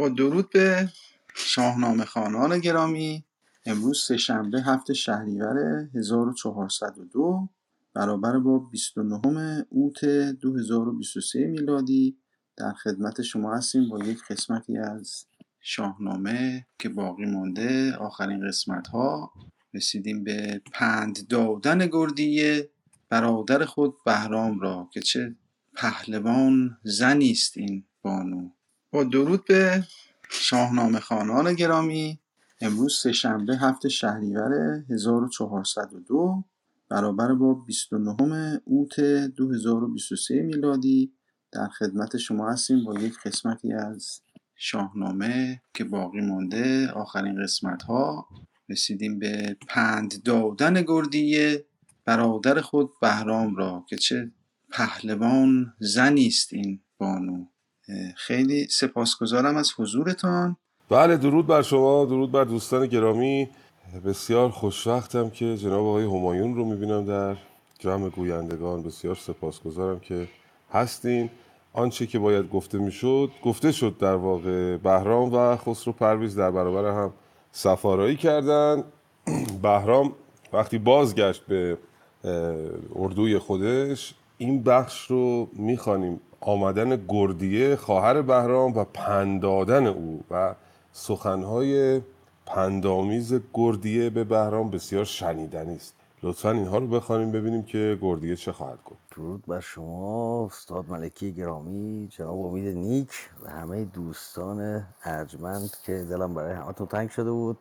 با درود به شاهنامه خانان گرامی. امروز سهشنبه هفت شهریور 1402 برابر با 29 اوت 2023 میلادی. در خدمت شما هستیم با یک قسمتی از شاهنامه که باقی مانده. آخرین قسمت ها رسیدیم به پند دادن گردیه برادر خود بهرام را که چه پهلوان زنی است این بانو. با درود به شاهنامه خانان گرامی. امروز سهشنبه هفت شهریور 1402 برابر با 29 اوت 2023 میلادی. در خدمت شما هستیم با یک قسمتی از شاهنامه که باقی مانده. آخرین قسمت ها رسیدیم به پند دادن گردیه برادر خود بهرام را که چه پهلوان زنی است این بانو. خیلی سپاسگزارم از حضورتان. بله درود بر شما درود بر دوستان گرامی. بسیار خوشوقتم که جناب آقای همایون رو می‌بینم در جمع گویندگان. بسیار سپاسگزارم که هستین. آنچه که باید گفته می‌شد گفته شد در واقع. بهرام و خسرو پرویز در برابر هم سفارایی کردن. بهرام وقتی بازگشت به اردوی خودش این بخش رو می‌خوانیم. آمدن گردیه خواهر بهرام و پندادن او و سخنهای پندامیز گردیه به بهرام بسیار شنیدنی است. لطفا اینها رو بخوانیم ببینیم که گردیه چه خواهد گفت. درود بر شما استاد ملکی گرامی جناب امید نیک و همه دوستان ارجمند که دلم برای همتون تنگ شده بود.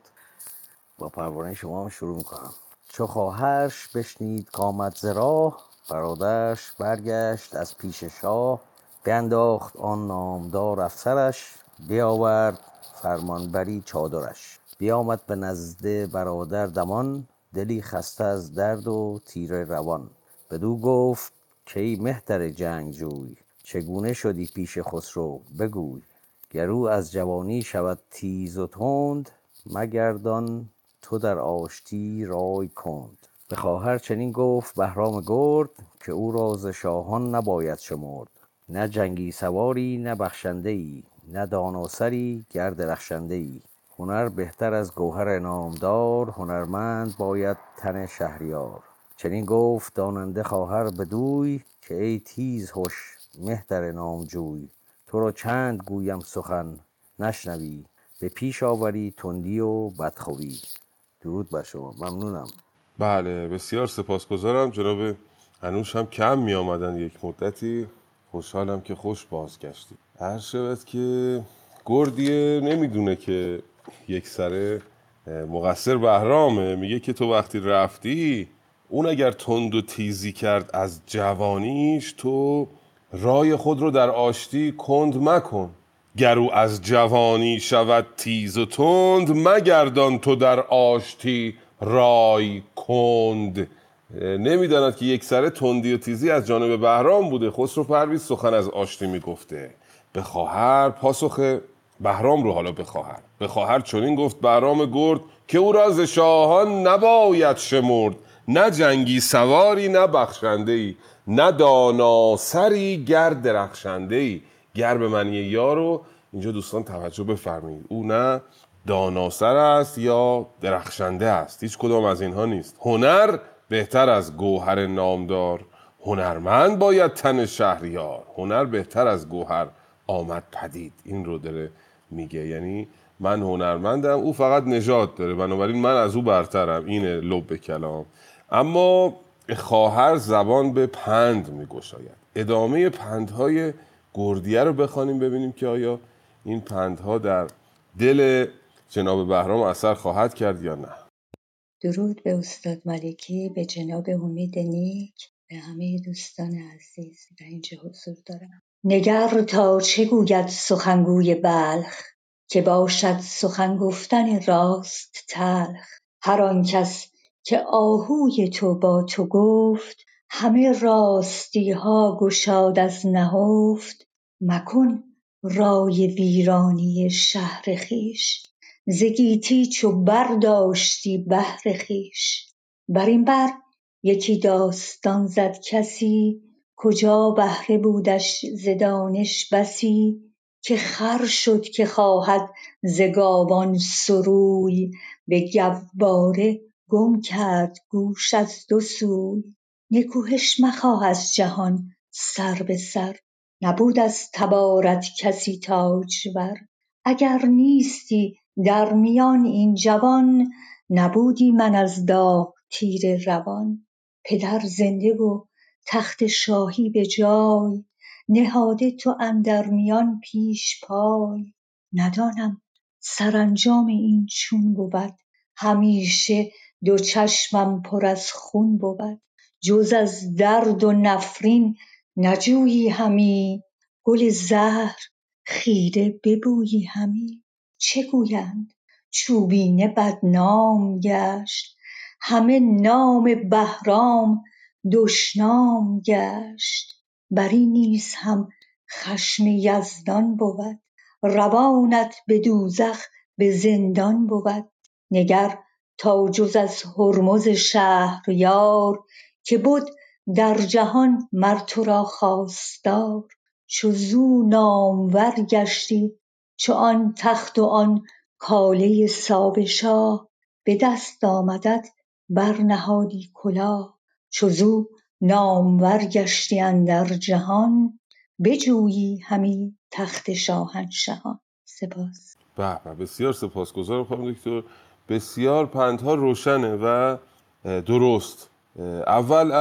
با پروانه شما هم شروع می‌کنم. چو خواهرش بشنید کامت زراه برادرش برگشت از پیش شاه. بینداخت آن نامدار افسرش بیاورد فرمانبری چادرش. بیامد به نزد برادر دمان دلی خسته از درد و تیر روان. بدو گفت کی مهتر جنگجوی چگونه شدی پیش خسرو؟ بگوی. گرو از جوانی شود تیز و تند مگردان تو در آشتی رای کند. به خواهر چنین گفت بهرام گرد که او را ز شاهان نباید شمرد. نه جنگی سواری نه بخشنده ای نه دانا سری گر درخشنده ای هنر بهتر از گوهر نامدار هنرمند باید تن شهریار. چنین گفت داننده خواهر بدوی که ای تیز هوش مهتر نامجوی. تو را چند گویم سخن نشنوی. به پیش آوری تندی و بدخوی درود بر شما ممنونم. بله بسیار سپاسگزارم. جناب انوش هم کم می آمدن یک مدتی. خوشحالم که خوش بازگشتی. هر شود که گردیه نمی‌دونه که یک سره مقصر بهرامه. میگه که تو وقتی رفتی اون اگر تند و تیزی کرد از جوانیش تو رای خود رو در آشتی کند مکن. گرو از جوانی شود تیز و تند مگردان تو در آشتی رای کند. نمی‌داند که یک سره تندی و تیزی از جانب بهرام بوده. خسرو پرویز سخن از آشتی می‌گفته. به خواهر پاسخ بهرام رو حالا به خواهر. به خواهر چنین گفت بهرام گرد که او را ز شاهان نباید شمرد. نه جنگی سواری نه بخشنده ای نه داناسری گر درخشنده ای گر به معنی یارو اینجا دوستان توجه بفرمایید. او نه داناسر است یا درخشنده است. هیچ کدام از اینها نیست. هنر بهتر از گوهر نامدار. هنرمند باید تن شهریار. هنر بهتر از گوهر آمد پدید. این رو داره میگه. یعنی من هنرمندم او فقط نجات داره. بنابراین من از او برترم. اینه لب کلام. اما خواهر زبان به پند میگشاید. ادامه پندهای گردیه رو بخوانیم ببینیم که آیا این پندها در دل جناب بهرام اثر خواهد کرد یا نه. درود به استاد ملکی به جناب امید نیک به همه دوستان عزیز. در اینجا حضور دارم. نگر تا چه گوید سخنگوی بلخ؟ که باشد سخن گفتن راست تلخ. هر آن کس که آهوی تو با تو گفت همه راستی ها گشاد از نهفت. مکن رای ویرانی شهر خویش. ز گیتی چو برداشتی بهر خویش. بر این بر یکی داستان زد کسی کجا بهره بودش ز دانش بسی که خر شد که خواهد ز گاوان سروی. به گواره گم کرد گوش از دو سوی. نکوهش مخواه از جهان سر به سر. نبود از تبارت کسی تاجور. اگر نیستی در میان این جوان نبودی من از داغ تیره روان. پدر زنده و تخت شاهی به جای نهاده تو اندر میان پیش پای. ندانم سرانجام این چون بود همیشه دو چشمم پر از خون بود. جز از درد و نفرین نجویی همی گل زهر خیره ببویی همی. چه گویند؟ چوبینه بدنام گشت همه نام بهرام دشنام گشت. بری نیز هم خشم یزدان بود روانت به دوزخ به زندان بود. نگر تا جز از هرمز شهریار که بد در جهان مر تو را خواستار. چو زو نامور گشتی چو آن تخت و آن کاله ساو شاه به دست آمدت برنهادی کلاه. چو زو نامور گشتی اندر جهان بجویی همی تخت شاهنشهان. سپاس. به بسیار سپاسگزارم خانم دکتر. بسیار پندها روشنه و درست. اول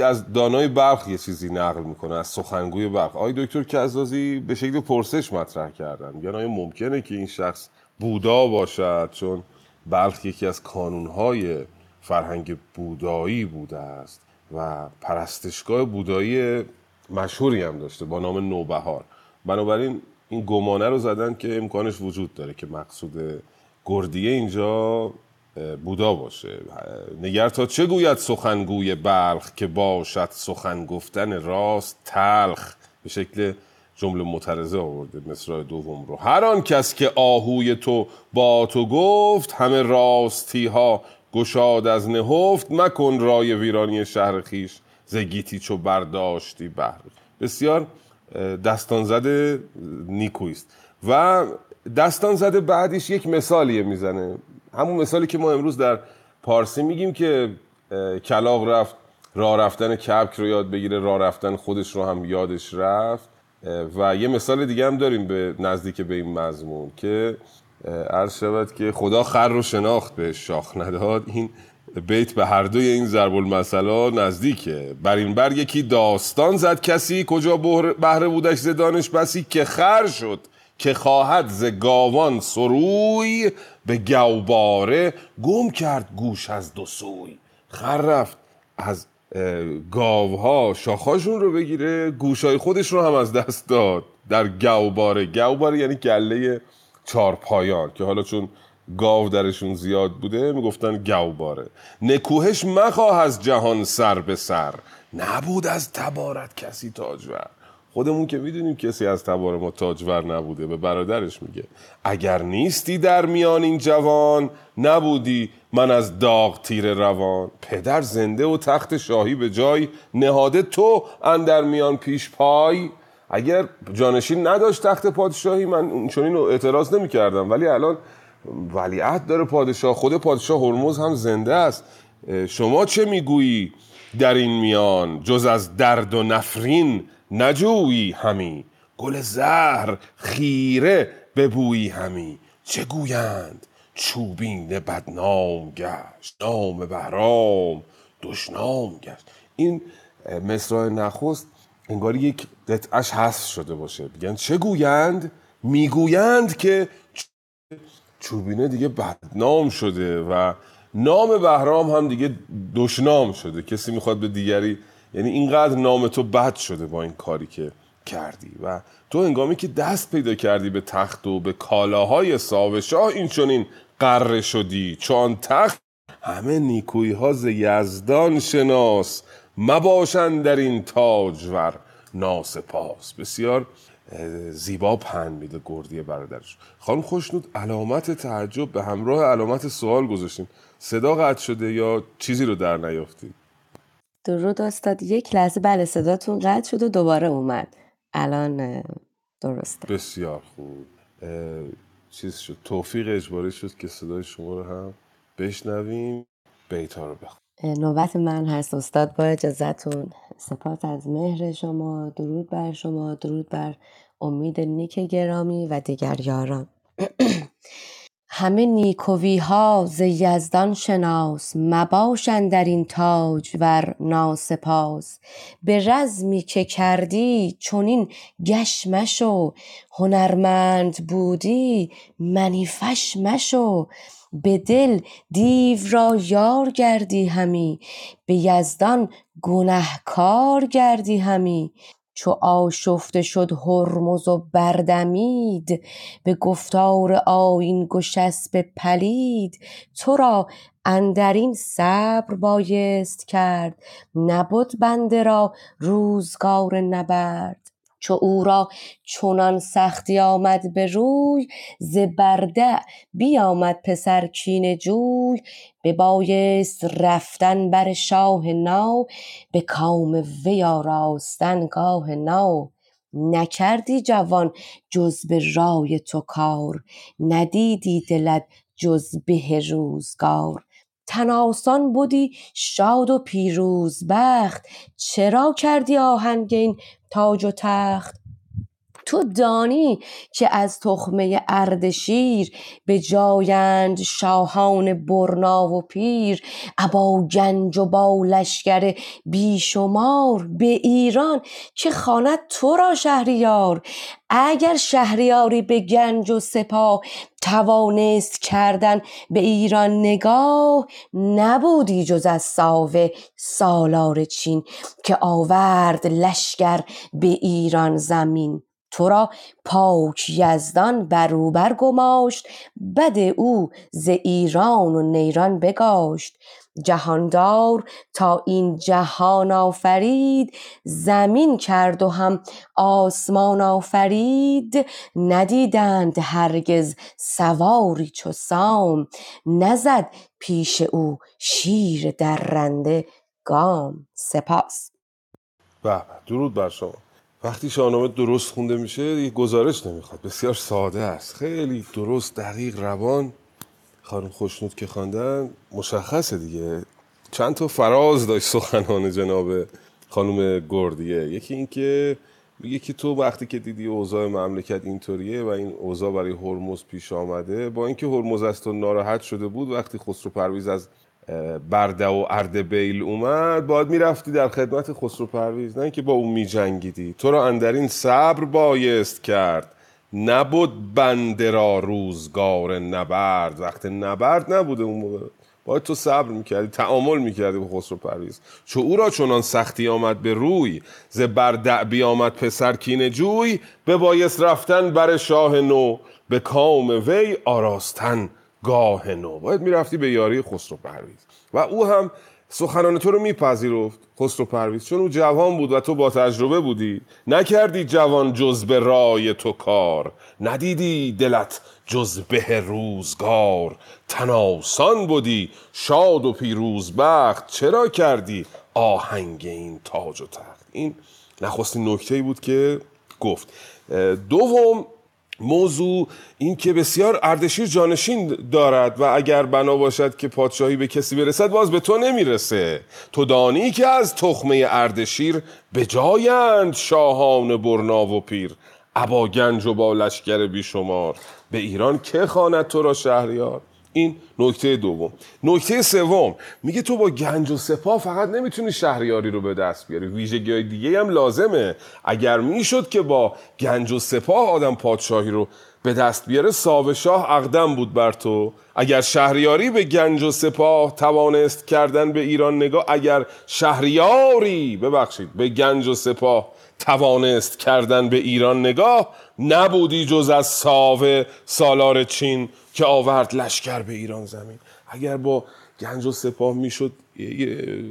از دانای برق یه چیزی نقل می‌کنه از سخنگوی برق آقای دکتر کزازی به شکل پرسش مطرح کردن. میگن آیا ممکنه که این شخص بودا باشد؟ چون بلخ یکی از کانونهای فرهنگ بودایی بوده است و پرستشگاه بودایی مشهوری هم داشته با نام نوبهار. بنابراین این گمانه رو زدن که امکانش وجود داره که مقصود گردیه اینجا بودا باشه. نگر تا چه گوید سخنگوی بلخ که باشد سخن گفتن راست تلخ؟ به شکل جمله مترزه آورده مصرع دوم رو. هر آن کس که آهوی تو با تو گفت همه راستی ها گشاد از نهفت. مکن رای ویرانی شهر خیش زگیتی چو برداشتی بهر بسیار دستان زده نیکویست. و دستان زده بعدش یک مثالیه می‌زنه. همون مثالی که ما امروز در پارسی میگیم که کلاق رفت راه رفتن کبک رو یاد بگیره راه رفتن خودش رو هم یادش رفت. و یه مثال دیگه هم داریم به نزدیک به این مضمون که عرض شود که خدا خر رو شناخت به شاخ نداد. این بیت به هر دوی این ضرب المثلا نزدیکه. بر این بر یکی داستان زد کسی کجا بهره بودش ز دانش بسی که خر شد. که خواهد ز گاوان سروی به گوباره گم کرد گوش از دو سوی. خر رفت از گاوها شاخاشون رو بگیره گوشای خودش رو هم از دست داد. در گوباره گوباره یعنی گله چارپایان که حالا چون گاو درشون زیاد بوده می‌گفتن گوباره. نکوهش مخواه از جهان سر به سر. نبود از تبارت کسی تاجور خودمون که می‌دونیم کسی از تبار ما تاجور نبوده به برادرش میگه. اگر نیستی در میان این جوان نبودی من از داغ تیر روان. پدر زنده و تخت شاهی به جای نهاده تو اندر میان پیش پای. اگر جانشین نداشت تخت پادشاهی من چون اینو اعتراض نمی کردم ولی الان ولیعت داره پادشاه خود پادشاه هرمز هم زنده است. شما چه می‌گویی در این میان؟ جز از درد و نفرین نجویی همی. گل زهر خیره ببویی همی. چه گویند؟ چوبین بدنام گشت نام بهرام دشنام گشت. این مصرع نخست انگار یک قطعش حذف شده باشه. میگن چه گویند؟ می‌گویند که چوبینه دیگه بدنام شده و نام بهرام هم دیگه دشنام شده. کسی می‌خواد به دیگری یعنی اینقدر نام تو بد شده با این کاری که کردی و تو هنگامی که دست پیدا کردی به تخت و به کالاهای ساوشاه این چونین قره شدی چون تخت همه نیکوی ها ز یزدان شناس مباشن در این تاجور ناسپاس. بسیار زیبا پن میده گردی برادرش. خانم خوشنود علامت تعجب به همراه علامت سوال گذاشتیم. صدا قطع شده یا چیزی رو در نیافتید؟ درود استاد یک لحظه بله صداتون قطع شد و دوباره اومد. الان درسته. بسیار خوب. چیز شد. توفیق اجباری شد که صدای شما رو هم بشنویم. بیتا رو بخون. نوبت من هست استاد. با اجازتون. سپاس از مهر شما. درود بر شما. درود بر امید نیک گرامی و دیگر یاران. همه نیکوی ها ز یزدان شناس مباشن در این تاج ور ناسپاس. به رزمی که کردی چنین گش مشو هنرمند بودی منیفش مشو. به دل دیو را یار گردی همی به یزدان گنهکار گردی همی. چو آشفته شد هرمز و بردمید به گفتار آیین گشسپ پلید. تو را اندرین صبر بایست کرد نبد بنده را روزگار نبرد. چو او را چنان سختی آمد به روی ز برده بیامد پسر کینه جوی. ببایست رفتن بر شاه نو به کام وی آراستن گاه نو نکردی جوان جز به رای تو کار ندیدی دلت جز به روزگار. تن آسان بدی شاد و پیروز بخت چرا کردی آهنگین تاج و تخت. تو دانی که از تخمه اردشیر به جایند شاهان برنا و پیر ابا گنج و با لشکر بیشمار به ایران که خواند تو را شهریار؟ اگر شهریاری به گنج و سپاه توانست کردن به ایران نگاه نبودی جز از ساوه سالار چین که آورد لشکر به ایران زمین. تو را پاک یزدان بروبر گماشت بد او ز ایران و نیران بگاشت. جهاندار تا این جهان آفرید زمین کرد و هم آسمان آفرید. ندیدند هرگز سواری چو سام نزد پیش او شیر درنده گام. سپاس. به درود بر شما. وقتی شاهنامه درست خونده میشه یه گزارش نمی‌خواد. بسیار ساده است. خیلی درست دقیق روان. خانم خوشنود که خواندن مشخصه دیگه. چند تا فراز داشت سخنان جناب خانم گردیه. یکی اینکه میگه که تو وقتی که دیدی اوضاع مملکت اینطوریه و این اوضاع برای هرمز پیش آمده با اینکه هرمز از تو ناراحت شده بود وقتی خسرو پرویز از برده و اردبیل اومد باید می‌رفتی در خدمت خسرو پرویز نه اینکه با اون میجنگیدی. تو را اندرین صبر بایست کرد. نبود بنده را روزگار نبرد. وقت نبرد نبوده اون موقع. باید تو صبر می‌کردی تعامل می‌کردی با خسرو پرویز. چو او را چنان سختی آمد به روی ز بردع بیامد پسر کینه جوی ببایست رفتن بر شاه نو به کام وی آراستن. گاه نو. باید می‌رفتی به یاری خسرو پرویز. و او هم سخنان تو رو میپذیرفت خسرو پرویز. چون او جوان بود و تو با تجربه بودی. نکردی جوان جز به رای تو کار. ندیدی دلت جز به روزگار. تناسان بودی شاد و پیروز بخت. چرا کردی آهنگ این تاج و تخت؟ این نخستین نکته بود که گفت. دوم موضوع این که بسیار اردشیر جانشین دارد و اگر بنا باشد که پادشاهی به کسی برسد باز به تو نمی‌رسه. تو دانی که از تخمه اردشیر به جایند شاهان برنا و پیر. ابا گنج و با لشکر بیشمار. به ایران که خواند تو را شهریار؟ این نکته دوم. نکته سوم میگه تو با گنج و سپاه فقط نمی‌تونی شهریاری رو به دست بیاری. ویژگی های دیگه هم لازمه. اگر می‌شد که با گنج و سپاه آدم پادشاهی رو به دست بیاره ساو شاه اقدم بود بر تو. اگر شهریاری به گنج و سپاه توانست کردن به ایران نگاه اگر شهریاری ببخشید به گنج و سپاه توانست کردن به ایران نگاه نبودی جز از ساوه سالار چین که آورد لشکر به ایران زمین. اگر با گنج و سپاه می‌شد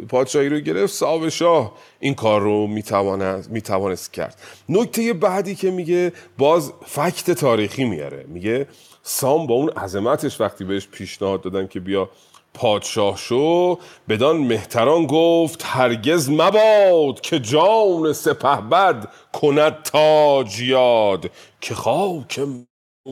پادشاهی رو گرفت ساو شاه. این کار رو می‌توانست می‌توانست کرد. نکته بعدی که میگه باز فکت تاریخی میاره میگه سام با اون عظمتش وقتی بهش پیشنهاد دادن که بیا پادشاه شو بدان مهتران گفت هرگز مباد که جان سپهبد کند تاج یاد که خاک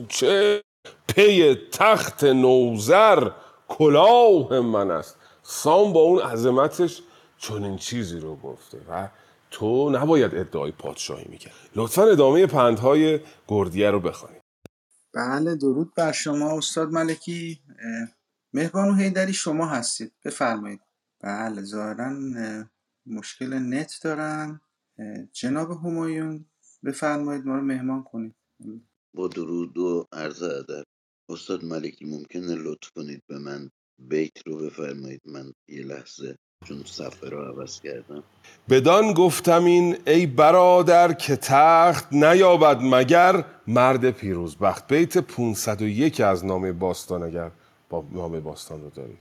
چه پی تخت نوزر کلاه من است. سام با اون عظمتش چنین چیزی رو گفته و تو نباید ادعای پادشاهی می‌کرد. لطفا ادامه پندهای گردیه رو بخوانید. بله درود بر شما استاد ملکی. اه، مهربان و حیدری شما هستید. بفرمایید. بله ظاهرا اه، مشکل نت دارن. جناب همایون بفرمایید ما رو مهمان کنید. با درود و عرض ادب. استاد ملکی ممکنه لطف کنید به من بیت رو بفرمایید؟ من یه لحظه چون صفحه رو عوض کردم. بدان گفتم این ای برادر که تخت نیابد مگر مرد پیروز. بخت بیت 501 از نامه باستان اگر با نامه باستان رو دارید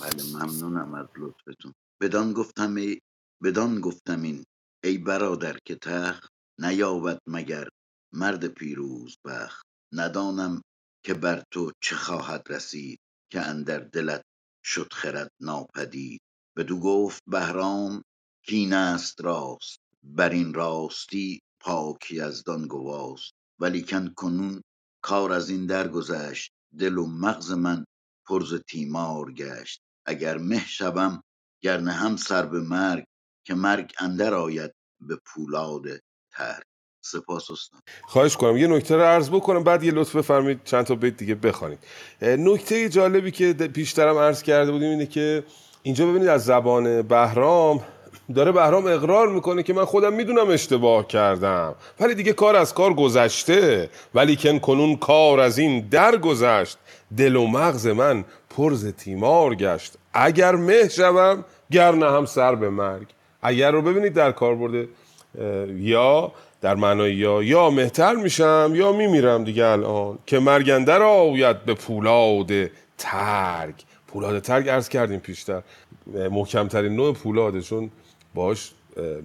بله ممنونم از لطفتون. بدان گفتم ای بدان گفتم این ای برادر که تخت نیابد مگر مرد پیروز بخت. ندانم که بر تو چه خواهد رسید که اندر دلت شد خرد ناپدید. بدو گفت بهرام کین است راست بر این راستی پاک یزدان گواست. ولیکن کنون کار از این درگذشت دل و مغز من پر ز تیمار گشت. اگر مه شوم گر نهم سر به مرگ که مرگ اندر آید به پولاد ترگ سپاس استاد خواهش کنم یه نکته رو عرض بکنم بعد یه لطف بفرمایید چند تا بیت دیگه بخوانید. نکته جالبی که پیشترم عرض کرده بودیم اینه که اینجا ببینید از زبان بهرام داره بهرام اقرار می‌کنه که من خودم می‌دونم اشتباه کردم. ولی دیگه کار از کار گذشته ولی کن کنون کار از این در گذشت. دل و مغز من پرز تیمار گشت. اگر مه شوم گر هم سر به مرگ. اگر رو ببینید در کار برده یا در معنای یا یا مهتر میشم یا میمیرم دیگه الان که مرگنده را آید به پولاد ترگ. پولاد ترگ عرض کردیم پیشتر. محکمترین نوع پولاده چون باش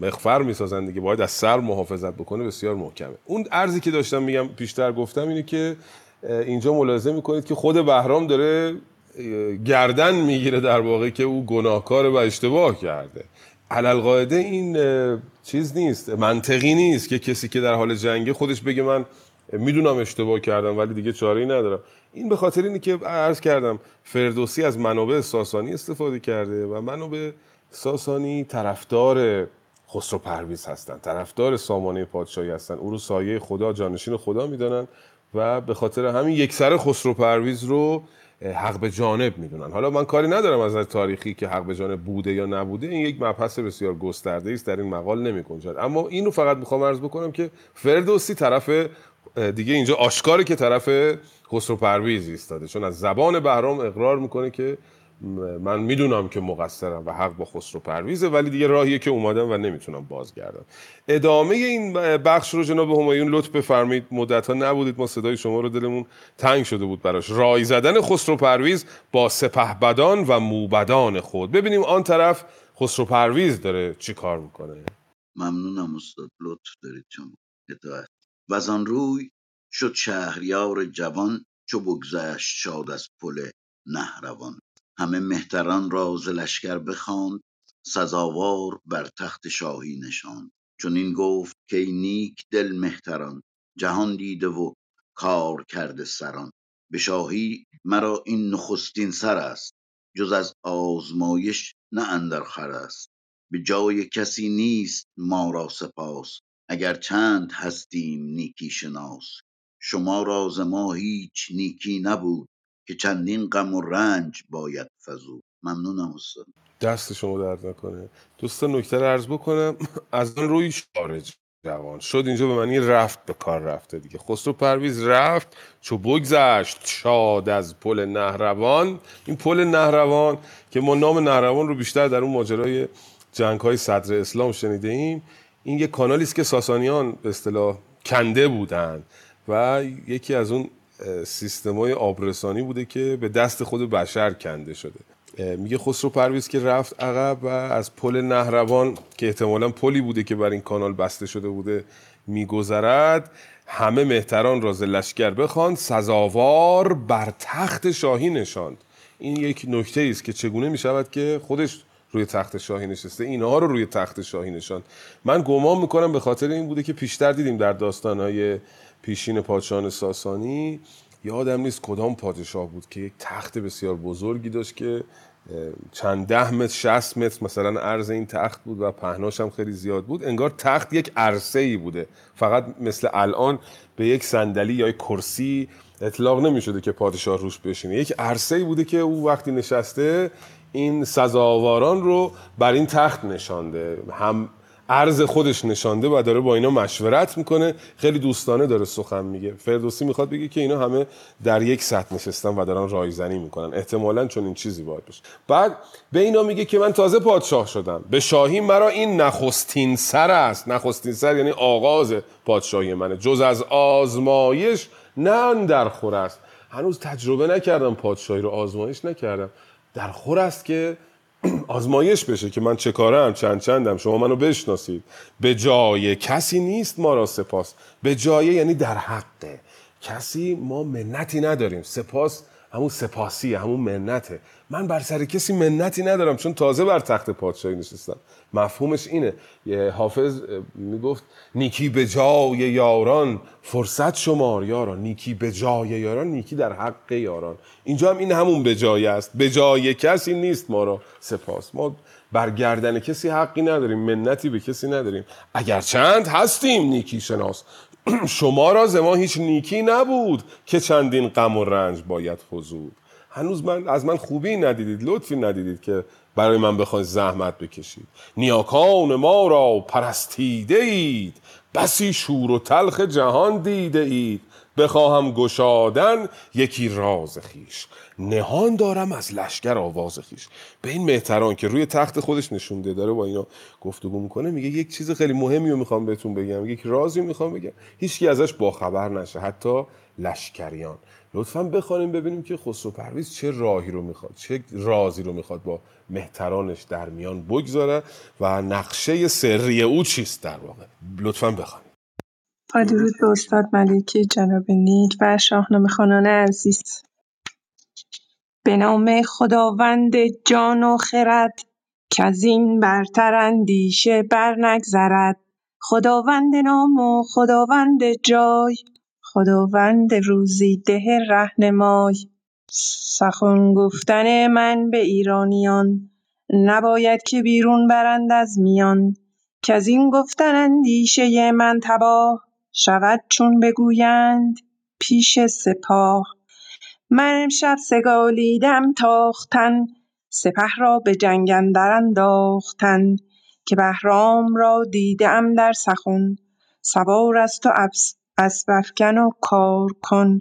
مخفر می‌سازن دیگه. باید از سر محافظت بکنه بسیار محکمه. اون ارزی که داشتم میگم پیشتر گفتم اینه که اینجا ملاحظه می‌کنید که خود بهرام داره گردن می‌گیره در واقع که او گناهکاره و اشتباه کرده. علالقاعده این چیز نیست منطقی نیست که کسی که در حال جنگه خودش بگه من می‌دونم اشتباه کردم ولی دیگه چاره ای ندارم. این به خاطر اینه که عرض کردم فردوسی از منابع ساسانی استفاده کرده و منابع ساسانی طرفدار خسرو پرویز هستن طرفدار سامانه پادشاهی هستن. او رو سایه خدا جانشین خدا می‌دانن. و به خاطر همین یک سر خسرو پرویز رو حق به جانب می‌دونن. حالا من کاری ندارم از نظر تاریخی که حق به جانب بوده یا نبوده این یک مبحث بسیار گسترده است در این مقال نمی اما اینو فقط می‌خوام عرض بکنم که فردوسی طرف دیگه اینجا آشکاره که طرف خسرو پرویز ایستاده. چون از زبان بهرام اقرار می‌کنه که من می‌دونم که مقصرم و حق با خسرو پرویزه ولی دیگه راهیه که اومدم و نمی‌تونم بازگردم. ادامه این بخش رو جناب همایون لطف بفرمایید. مدت ها نبودید ما صدای شما رو دلمون تنگ شده بود براش. رای زدن خسرو پرویز با سپهبدان و موبدان خود. ببینیم آن طرف خسرو پرویز داره چی کار می‌کنه. ممنونم استاد لطف دارید شما. اطاعت و روی شد شهریار جوان چو بگذشت شاد از پل نهروان. همه مهتران را ز لشکر بخواند سزاوار بر تخت شاهی نشاند. چنین گفت کای نیک دل مهتران جهان دیده و کار کرده سران. به شاهی مرا این نخستین سر است جز از آزمایش نه اندر خور است. به جای کسی نیست ما را سپاس اگر چند هستیم نیکی شناس. شما را ز ما هیچ نیکی نبود که چندین غم و رنج باید فزود. ممنونم استاد. دست شما درد نکنه. دوستان نکته عرض بکنم از آن روی خارج جوان. شد اینجا به معنی رفت به کار رفته دیگه. خسرو پرویز رفت چو بگذشت شاد از پل نهروان. این پل نهروان که ما نام نهروان رو بیشتر در اون ماجرای جنگ های صدر اسلام شنیده ایم این یه کانالی است که ساسانیان به اصطلاح کنده بودند و یکی از اون سیستم های آبرسانی بوده که به دست خود بشر کنده شده. میگه خسرو پرویز که رفت عقب و از پل نهروان که احتمالا پلی بوده که بر این کانال بسته شده بوده میگذرد همه مهتران راز لشکر بخواند سزاوار بر تخت شاهی نشاند. این یک نکته است که چگونه می شود که خودش روی تخت شاهی نشسته اینها رو روی تخت شاهی نشان من گمان می‌کنم به خاطر این بوده که پیشتر دیدیم در داستانهای پیشین پادشاهان ساسانی یادم نیست کدام پادشاه بود که یک تخت بسیار بزرگی داشت که چند ده متر شست متر مثلا عرض این تخت بود و پهناش هم خیلی زیاد بود. انگار تخت یک عرصه ای بوده. فقط مثل الان به یک صندلی یا یک کرسی اطلاق نمی شده که پادشاه روش بشینه. یک عرصه ای بوده که او وقتی نشسته این سزاواران رو بر این تخت نشانده. هم عرض خودش نشانده و داره با اینا مشورت می‌کنه. خیلی دوستانه داره سخن میگه. فردوسی می‌خواد بگه که اینا همه در یک سطح نشستن و دارن رایزنی می‌کنن. احتمالا چون این چیزی باید باشه. بعد به اینا میگه که من تازه پادشاه شدم. به شاهی مرا این نخستین سر است. نخستین سر یعنی آغاز پادشاهی منه. جز از آزمایش نه در خور است. هنوز تجربه نکردم پادشاهی رو آزمایش نکردم. در خور است که آزمایش بشه که من چه کارم چند چندم شما منو بشناسید. به جای کسی نیست ما را سپاس. به جای یعنی در حقه. کسی ما منتی نداریم. سپاس همون سپاسی همون منته. من بر سر کسی منتی ندارم چون تازه بر تخت پادشاهی نشستم. مفهومش اینه. یه حافظ می‌گفت نیکی به جای یاران فرصت شمار یاران. نیکی به جای یاران نیکی در حق یاران. اینجا هم این همون به جای است. به جای کسی نیست ما را سپاس. ما بر گردن کسی حقی نداریم منتی به کسی نداریم. اگر چند هستیم نیکی شناس. شما را زما هیچ نیکی نبود که چندین غم و رنج باید فزود هنوز من از من خوبی ندیدید لطفی ندیدید که برای من بخواید زحمت بکشید. نیاکان ما را پرستیده اید بسی شور و تلخ جهان دیده اید بخواهم گشادن یکی راز خیش نهان دارم از لشکر آواز خیش. به این مهتران که روی تخت خودش نشونده داره با اینا گفتگو می‌کنه میگه یک چیز خیلی مهمی رو می‌خوام بهتون بگم یک رازی می‌خوام بگم. هیچکی ازش باخبر نشه حتی لشکریان. لطفا بخوانیم ببینیم که خسرو پرویز چه راهی رو می‌خواد چه رازی رو می‌خواد با مهترانش در میان بگذاره و نقشه سری او چیست در واقع. لطفا بخوانیم. با درود به استاد ملکی جناب نیک و شاهنامه خانان عزیز. به نام خداوند جان و خرد این برتر اندیشه بر نگذرد خداوند نام و خداوند جای خداوند روزیده رهنمای. سخن گفتن من به ایرانیان نباید که بیرون برند از میان. این گفتن اندیشه من تباه شود چون بگویند پیش سپاه. من امشب سگالیدم تاختن سپه را به جنگ اندر انداختن که بهرام را دیده ام در سخن. سوار است و اسب افکن و کار کن.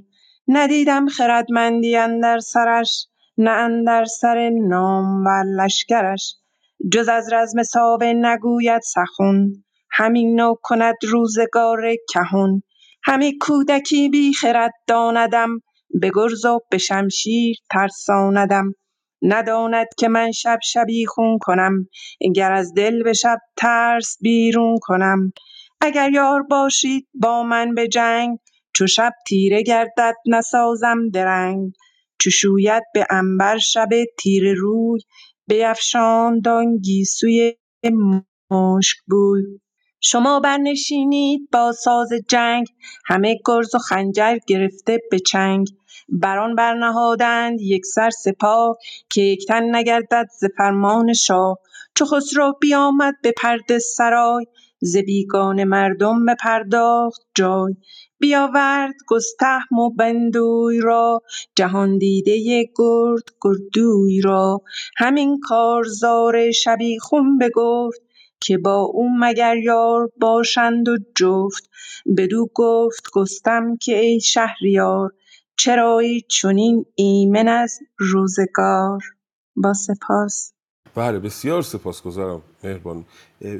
ندیدم خردمندی اندر سرش نه اندر سر نامور لشکرش. جز از رزم ساوه نگوید سخن. همی نو کند روزگار کهن. همی کودکی بی خرد داندم به گرز و به شمشیر ترساندم. نداند که من شب شبیخون کنم. گر از دل به شب ترس بیرون کنم. اگر یار باشید با من به جنگ چو شب تیره گردد نسازم درنگ. چو شوید به عنبر شب تیره روی بیفشاند آن گیسوی مشکبوی شما برنشینید با ساز جنگ. همه گرز و خنجر گرفته به چنگ. بران برنهادند یکسر سپاه که یک تن نگردد ز فرمان شاه. چو خسرو بیامد به پرده سرای ز بیگانه مردم بپرداخت جای. بیاورد گستهم و بندوی را جهاندیده گرد گردوی را. همین کارزار شبیخون بگفت که با او مگر یار باشند و جفت؟ بدو گفت رستم که ای شهریار چرایی چنین ایمن از روزگار؟ با سپاس. بله بسیار سپاسگزارم مهربان.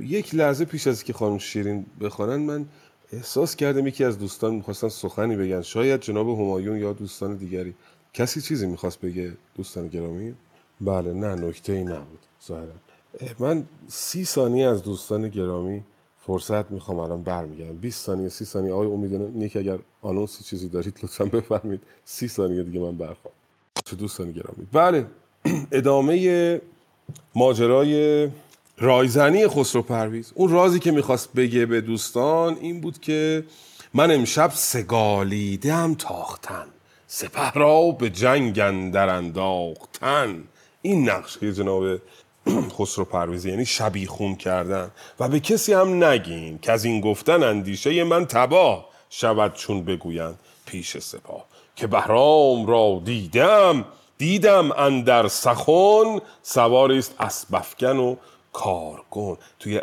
یک لحظه پیش از که خانم شیرین بخوانن من احساس کردم یکی از دوستان می‌خواستن سخنی بگن. شاید جناب همایون یا دوستان دیگری. کسی چیزی می‌خواست بگه دوستان گرامی؟ بله نه نکته ای نبود ظاهرا. من سی ثانیه از دوستان گرامی فرصت می‌خوام الان برمیگردم. 20 ثانیه سی ثانیه. آقای امید نیک اگر آنونسی چیزی دارید لطفا بفرمید سی ثانیه دیگه من برخوام. چه دوستان گرامی. بله. ادامه ماجرای رایزنی خسرو پرویز. اون رازی که می‌خواست بگه به دوستان این بود که من امشب سگالیدم تاختن. سپه را به جنگ اندر انداختن. این نقشه جناب خسرو پرویزی یعنی شبیخون کردن. و به کسی هم نگین که از این گفتن اندیشه من تباه شود چون بگویند پیش سپاه. که بهرام را دیدم دیدم اندر سخن سواری است اسبفگن و کارگون. توی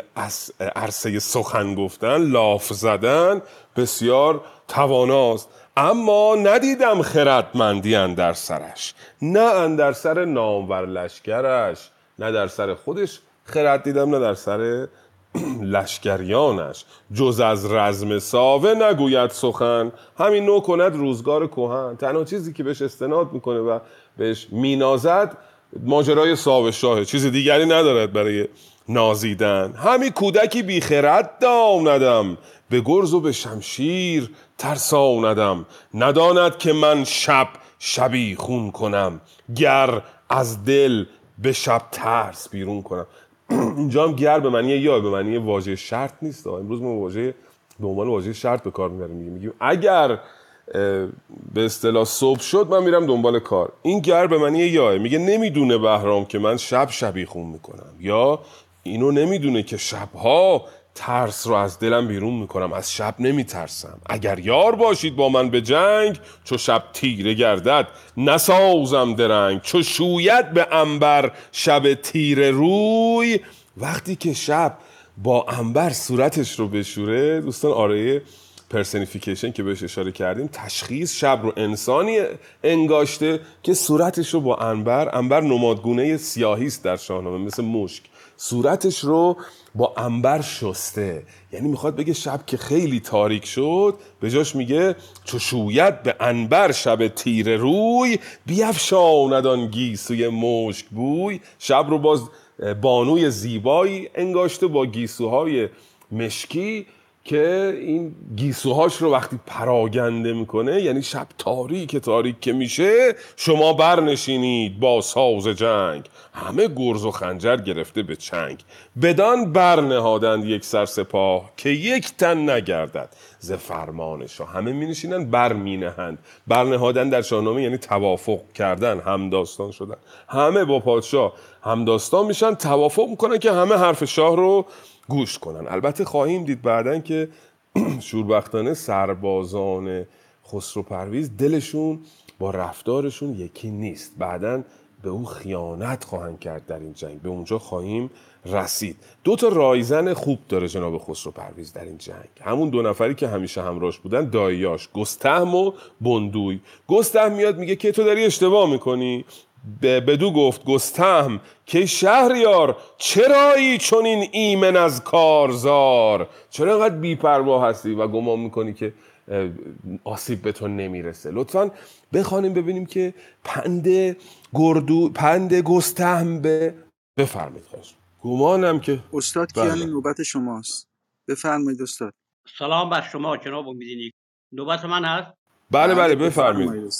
عرصه سخن گفتن لاف زدن بسیار تواناست. اما ندیدم خردمندی اندر سرش نه اندر سر نامور لشکرش. نه در سر خودش خرد دیدم نه در سر لشکریانش. جز از رزم ساوه نگوید سخن. همین نوع کند روزگار کهن. تنها چیزی که بهش استناد می‌کنه و بهش مینازد ماجرای ساوه شاهه. چیز دیگری ندارد برای نازیدن. همین کودکی بیخرد دامندم به گرز و به شمشیر ترساندم نداند که من شب شبی خون کنم. گر از دل به شب ترس بیرون کنم. اینجا هم گر به معنی یا به معنی واژه شرط نیست. امروز ما واژه به عنوان واژه شرط به کار می‌بریم. میگیم میگیم اگر به اصطلاح صبح شد من میرم دنبال کار. این گر به معنی یا. میگه نمی‌دونه بهرام که من شب شبی خون می‌کنم. یا اینو نمی‌دونه که شبها ترس رو از دلم بیرون می‌کنم از شب نمیترسم. اگر یار باشید با من به جنگ چو شب تیره گردد نسازم درنگ. چو شوید به انبر شب تیره روی وقتی که شب با انبر صورتش رو بشوره دوستان آره پرسنیفیکیشن که بهش اشاره کردیم تشخیص شب رو انسانی انگاشته که صورتش رو با انبر انبر نمادگونه سیاهی است در شاهنامه مثل مشک. صورتش رو با انبر شسته. یعنی می‌خواد بگه شب که خیلی تاریک شد به جاش میگه چو شوید به انبر شب تیر روی بیفشاند آن گیسوی مشک بوی. شب رو باز بانوی زیبایی انگاشته با گیسوهای مشکی. که این گیسوهاش رو وقتی پراگنده می‌کنه یعنی شب تاریک تاریک که میشه شما برنشینید با ساز جنگ. همه گرز و خنجر گرفته به چنگ. بدان برنهادند یک سر سپاه که یک تن نگردد. ز فرمان شاه همه می نشینن بر می نهند برنهادن در شاهنامه یعنی توافق کردن همداستان شدن. همه با پادشاه همداستان میشن توافق می‌کنن که همه حرف شاه رو گوش کنن. البته خواهیم دید بعدا که شوربختانه سربازان خسرو پرویز دلشون با رفتارشون یکی نیست. بعدا به اون خیانت خواهند کرد در این جنگ. به اونجا خواهیم رسید. دو تا رایزن خوب داره جناب خسرو پرویز در این جنگ. همون دو نفری که همیشه همراهش بودن داییاش گستهم و بندوی. گستهم میاد میگه که تو داری اشتباه می‌کنی. بدو گفت گستهم که شهریار چرایی چون این ایمن از کارزار؟ چرا اینقدر بیپروا هستی و گمان می‌کنی که آسیب به تو نمی‌رسه؟ لطفا بخوانیم ببینیم که پند گردو پند گستهم به بفرمایید خواهش. گمانم که استاد کیانی نوبت شماست. بفرمایید استاد. سلام بر شما جناب امیدینی. نوبت من هست؟ بله بله بفرمایید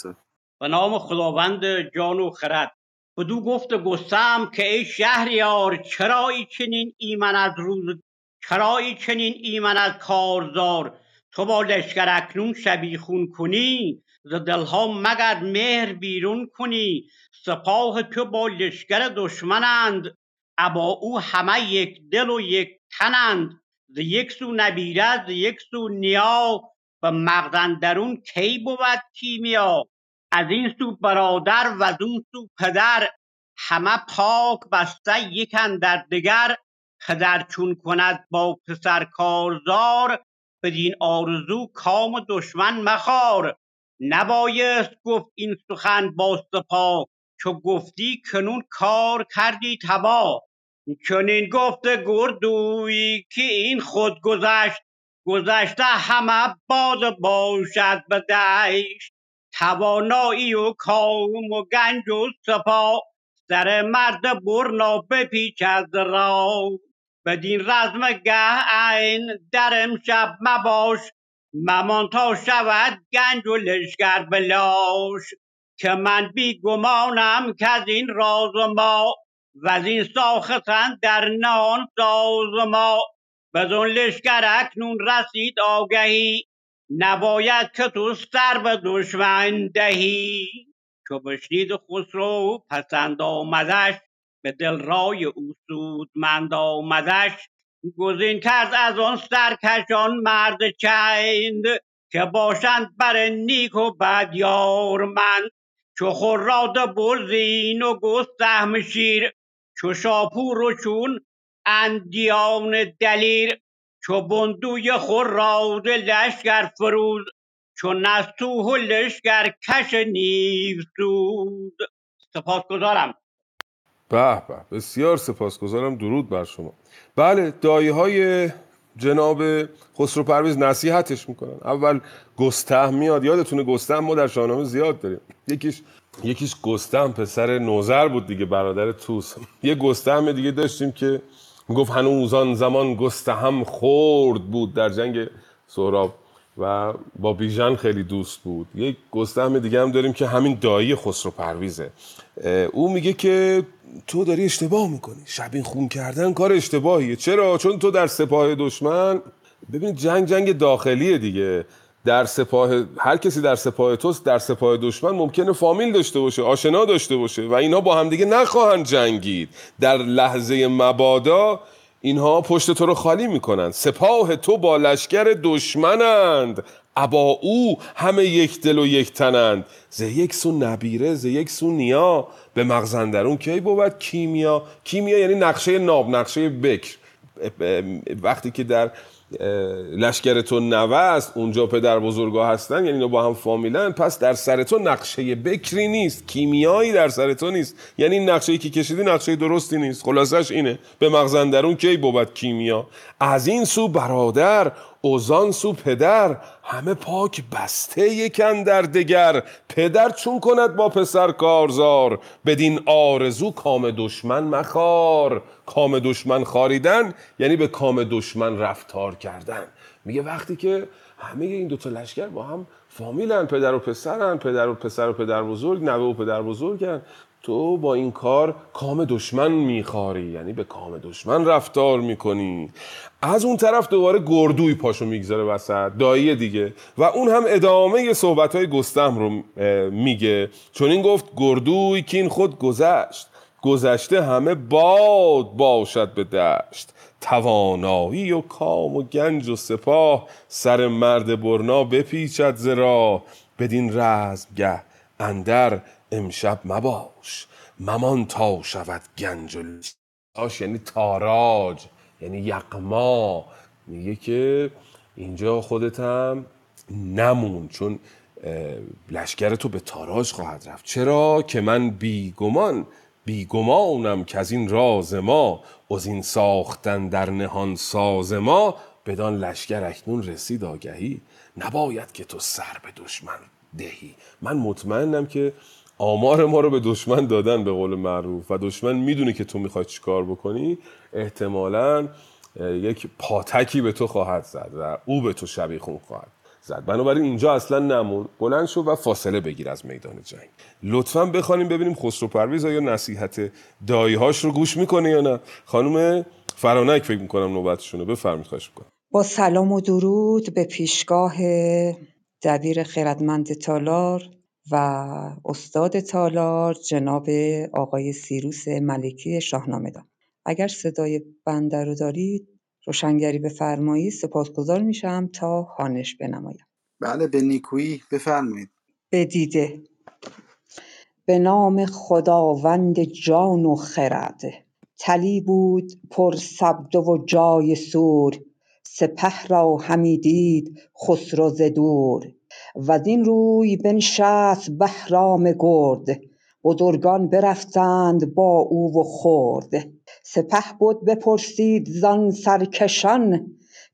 به نام خداوند جان و خرد. بدو گفت گستم که ای شهریار چرایی چنین ایمن از روز چرایی چنین ایمن از کارزار؟ تو با لشکر اکنون شبیخون کنی ز دلها مگر مهر بیرون کنی؟ سپاه تو با لشکر دشمنند ابا او همه یک دل و یک تنند. ز یک سو نبیره ز یک سو نیا به مغزن درون کی بود کیمیا؟ از این سو برادر و از اون سو پدر همه پاک بسته یکن در دگر پدر چون کند با پسر کارزار بدین آرزو کام دشمن مخار. نبایست گفت این سخن با سپاه چو گفتی کنون کار کردی تباه. چنین گفت گردوی که این خود گذشت گذشته همه باد باشد به دشت. توانایی و کام و گنج و سپاه سر مرد برنا بپیچ از راه بدین رزم گه عین در امشب مباش ممان تا شود گنج و لشکر بلاش. که من بی گمانم که از این راز ما و از این ساختن در نان ساز ما. بدون لشکر اکنون رسید آگهی نباید که تو سر به دشمن دهی. چو بشنید خسرو پسند آمدش به دل رای او سودمند آمدش. گزین کرد از آن سرکشان مرد چند که باشند بر نیک و بد یارمند. چو خراد برزین و گستهم شیر چو شاپور و چون اندیان دلیر. چو بندوی خراد لشکر فروز چو نستوه و لشکر کش نیو سود. سپاسگزارم. به به بسیار سپاسگزارم. درود بر شما. بله دایی های جناب خسرو پرویز نصیحتش می‌کنن. اول گستهم میاد. یادتونه گستهم ما در شاهنامه زیاد داریم. یکیش یکیش گستهم پسر نوزر بود دیگه برادر توس. یه گستهم دیگه داشتیم که گفت هنوز آن زمان گستهم خورد بود در جنگ سهراب و با بیژن خیلی دوست بود. یک گستهم دیگه هم داریم که همین دایی خسرو پرویزه. او میگه که تو داری اشتباه می‌کنی. شبین خون کردن کار اشتباهیه. چرا؟ چون تو در سپاه دشمن ببین جنگ جنگ داخلیه دیگه. در سپاه هر کسی در سپاه توست در سپاه دشمن ممکنه فامیل داشته باشه آشنا داشته باشه و اینها با همدیگه نخواهند جنگید. در لحظه مبادا اینها پشت تو رو خالی می‌کنند سپاه تو با لشکر دشمنند. ابا او همه یک دل و یک تنند. ز یک سو نبیره ز یک سو نیا. به مغزندرون کی بود؟ کیمیا. کیمیا یعنی نقشه ناب نقشه بکر. وقتی که در لشکر تو نوه است اونجا پدر بزرگا هستن یعنی اینا با هم فامیلن. پس در سر تو نقشه بکری نیست کیمیایی در سر تو نیست. یعنی این نقشه ای که کشیدی نقشه درستی نیست. خلاصش اینه به مغزندرون کی بود کیمیا؟ از این سو برادر اوزان سو پدر همه پاک بسته یکن در دگر. پدر چون کند با پسر کارزار بدین آرزو کام دشمن مخار. کام دشمن خاریدن یعنی به کام دشمن رفتار کردن. میگه وقتی که همه این دوتا لشکر با هم فامیلن پدر و پسرن پدر و پسر و پدر بزرگ نوه و پدر بزرگن. تو با این کار کام دشمن میخاری یعنی به کام دشمن رفتار می‌کنی. از اون طرف دوباره گردوی پاشو می‌گذاره وسط دایی دیگه. و اون هم ادامه صحبت های گستم رو میگه. چون این گفت گردوی که این خود گذشت. گذشته همه باد باشد به دشت. توانایی و کام و گنج و سپاه سر مرد برنا بپیچد زرا بدین رزمگه اندر امشب مباش. ممان تا شود گنج و یعنی تاراج یعنی یقما میگه که اینجا خودت هم نمون چون لشکر تو به تاراج خواهد رفت. چرا که من بیگمان بیگمانم که از این راز ما از این ساختن در نهان ساز ما بدان لشکر اکنون رسید آگهی. نباید که تو سر به دشمن دهی. من مطمئنم که آمار ما رو به دشمن دادن به قول معروف و دشمن می‌دونه که تو می‌خوای چیکار بکنی احتمالا یک پاتکی به تو خواهد زد و او به تو شبیخون خواهد زد. بنابراین اینجا اصلا نمون بلند شو و فاصله بگیر از میدان جنگ. لطفا بخوانیم ببینیم خسرو پرویز آیا نصیحت دایهاش رو گوش می‌کنه یا نه. خانم فرانک فکر می‌کنم نوبتشونه بفرمید خواهش می‌کنم. با سلام و درود به پیشگاه دبیر خردمند تالار. و استاد تالار جناب آقای سیروس ملکی شاهنامه دان اگر صدای بنده رو دارید روشنگری بفرمایید سپاسگزار میشم تا خانش بنمایم بله به نیکویی بفرمایید. به دیده. به نام خداوند جان و خرد. تلی بود پر سبد و جای سور. سپه را همی دید خسرو ز دور. وزین روی بنشست بهرام گرد. بزرگان برفتند با او و خورد سپه بد بپرسید زان سرکشان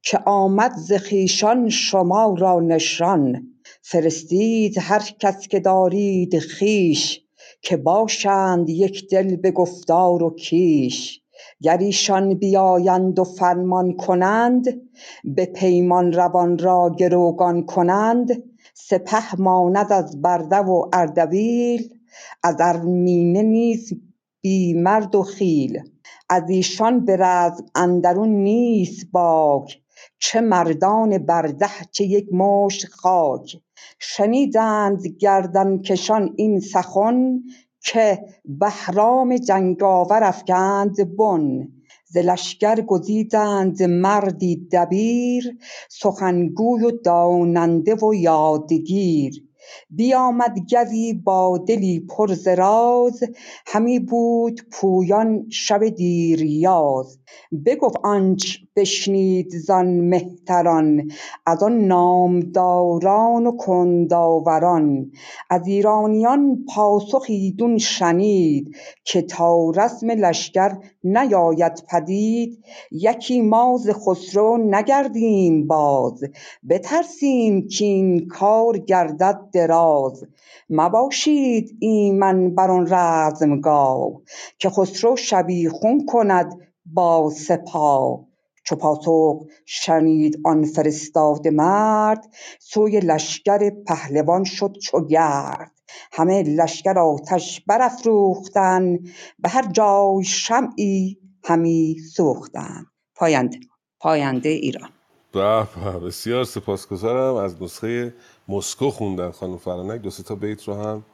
که آمد ز خویشان شما را نشان. فرستید هر کس که دارید خویش که باشند یک دل به گفتار و کیش. گر ایشان بیایند و فرمان کنند به پیمان روان را گروگان کنند سپه ماند از برده و اردبیل از ارمینه نیز بی مرد و خیل. از ایشان به اندرون نیست باک چه مردان برده چه یک مشت خاک. شنیدند گردنکشان این سخن که بهرام جنگاور افگند بن. ز لشکر گزیدند مردی دبیر سخنگوی و داننده و یادگیر. بیامد گوی با دلی پر ز راز همی بود پویان شب دیریاز. بگفت آنچ بشنید زان مهتران از آن نامداران و کنداوران. از ایرانیان پاسخ ایدون شنید که تا رسم لشکر نیاید پدید. یکی ما ز خسرو نگردیم باز بترسیم کین کار گردد دراز. مباشید ایمن بر آن رزمگاه که خسرو شبیخون کند با سپاه چو پاسخ شنید آن فرستاده مرد سوی لشکر پهلوان شد چو گرد. همه لشکر آتش برافروختند به هر جای شمعی همی سوختند. پاینده پاینده ایران. به بسیار سپاسگزارم. از نسخه مسکو خوندن خانم فرانک. دو تا بیت رو هم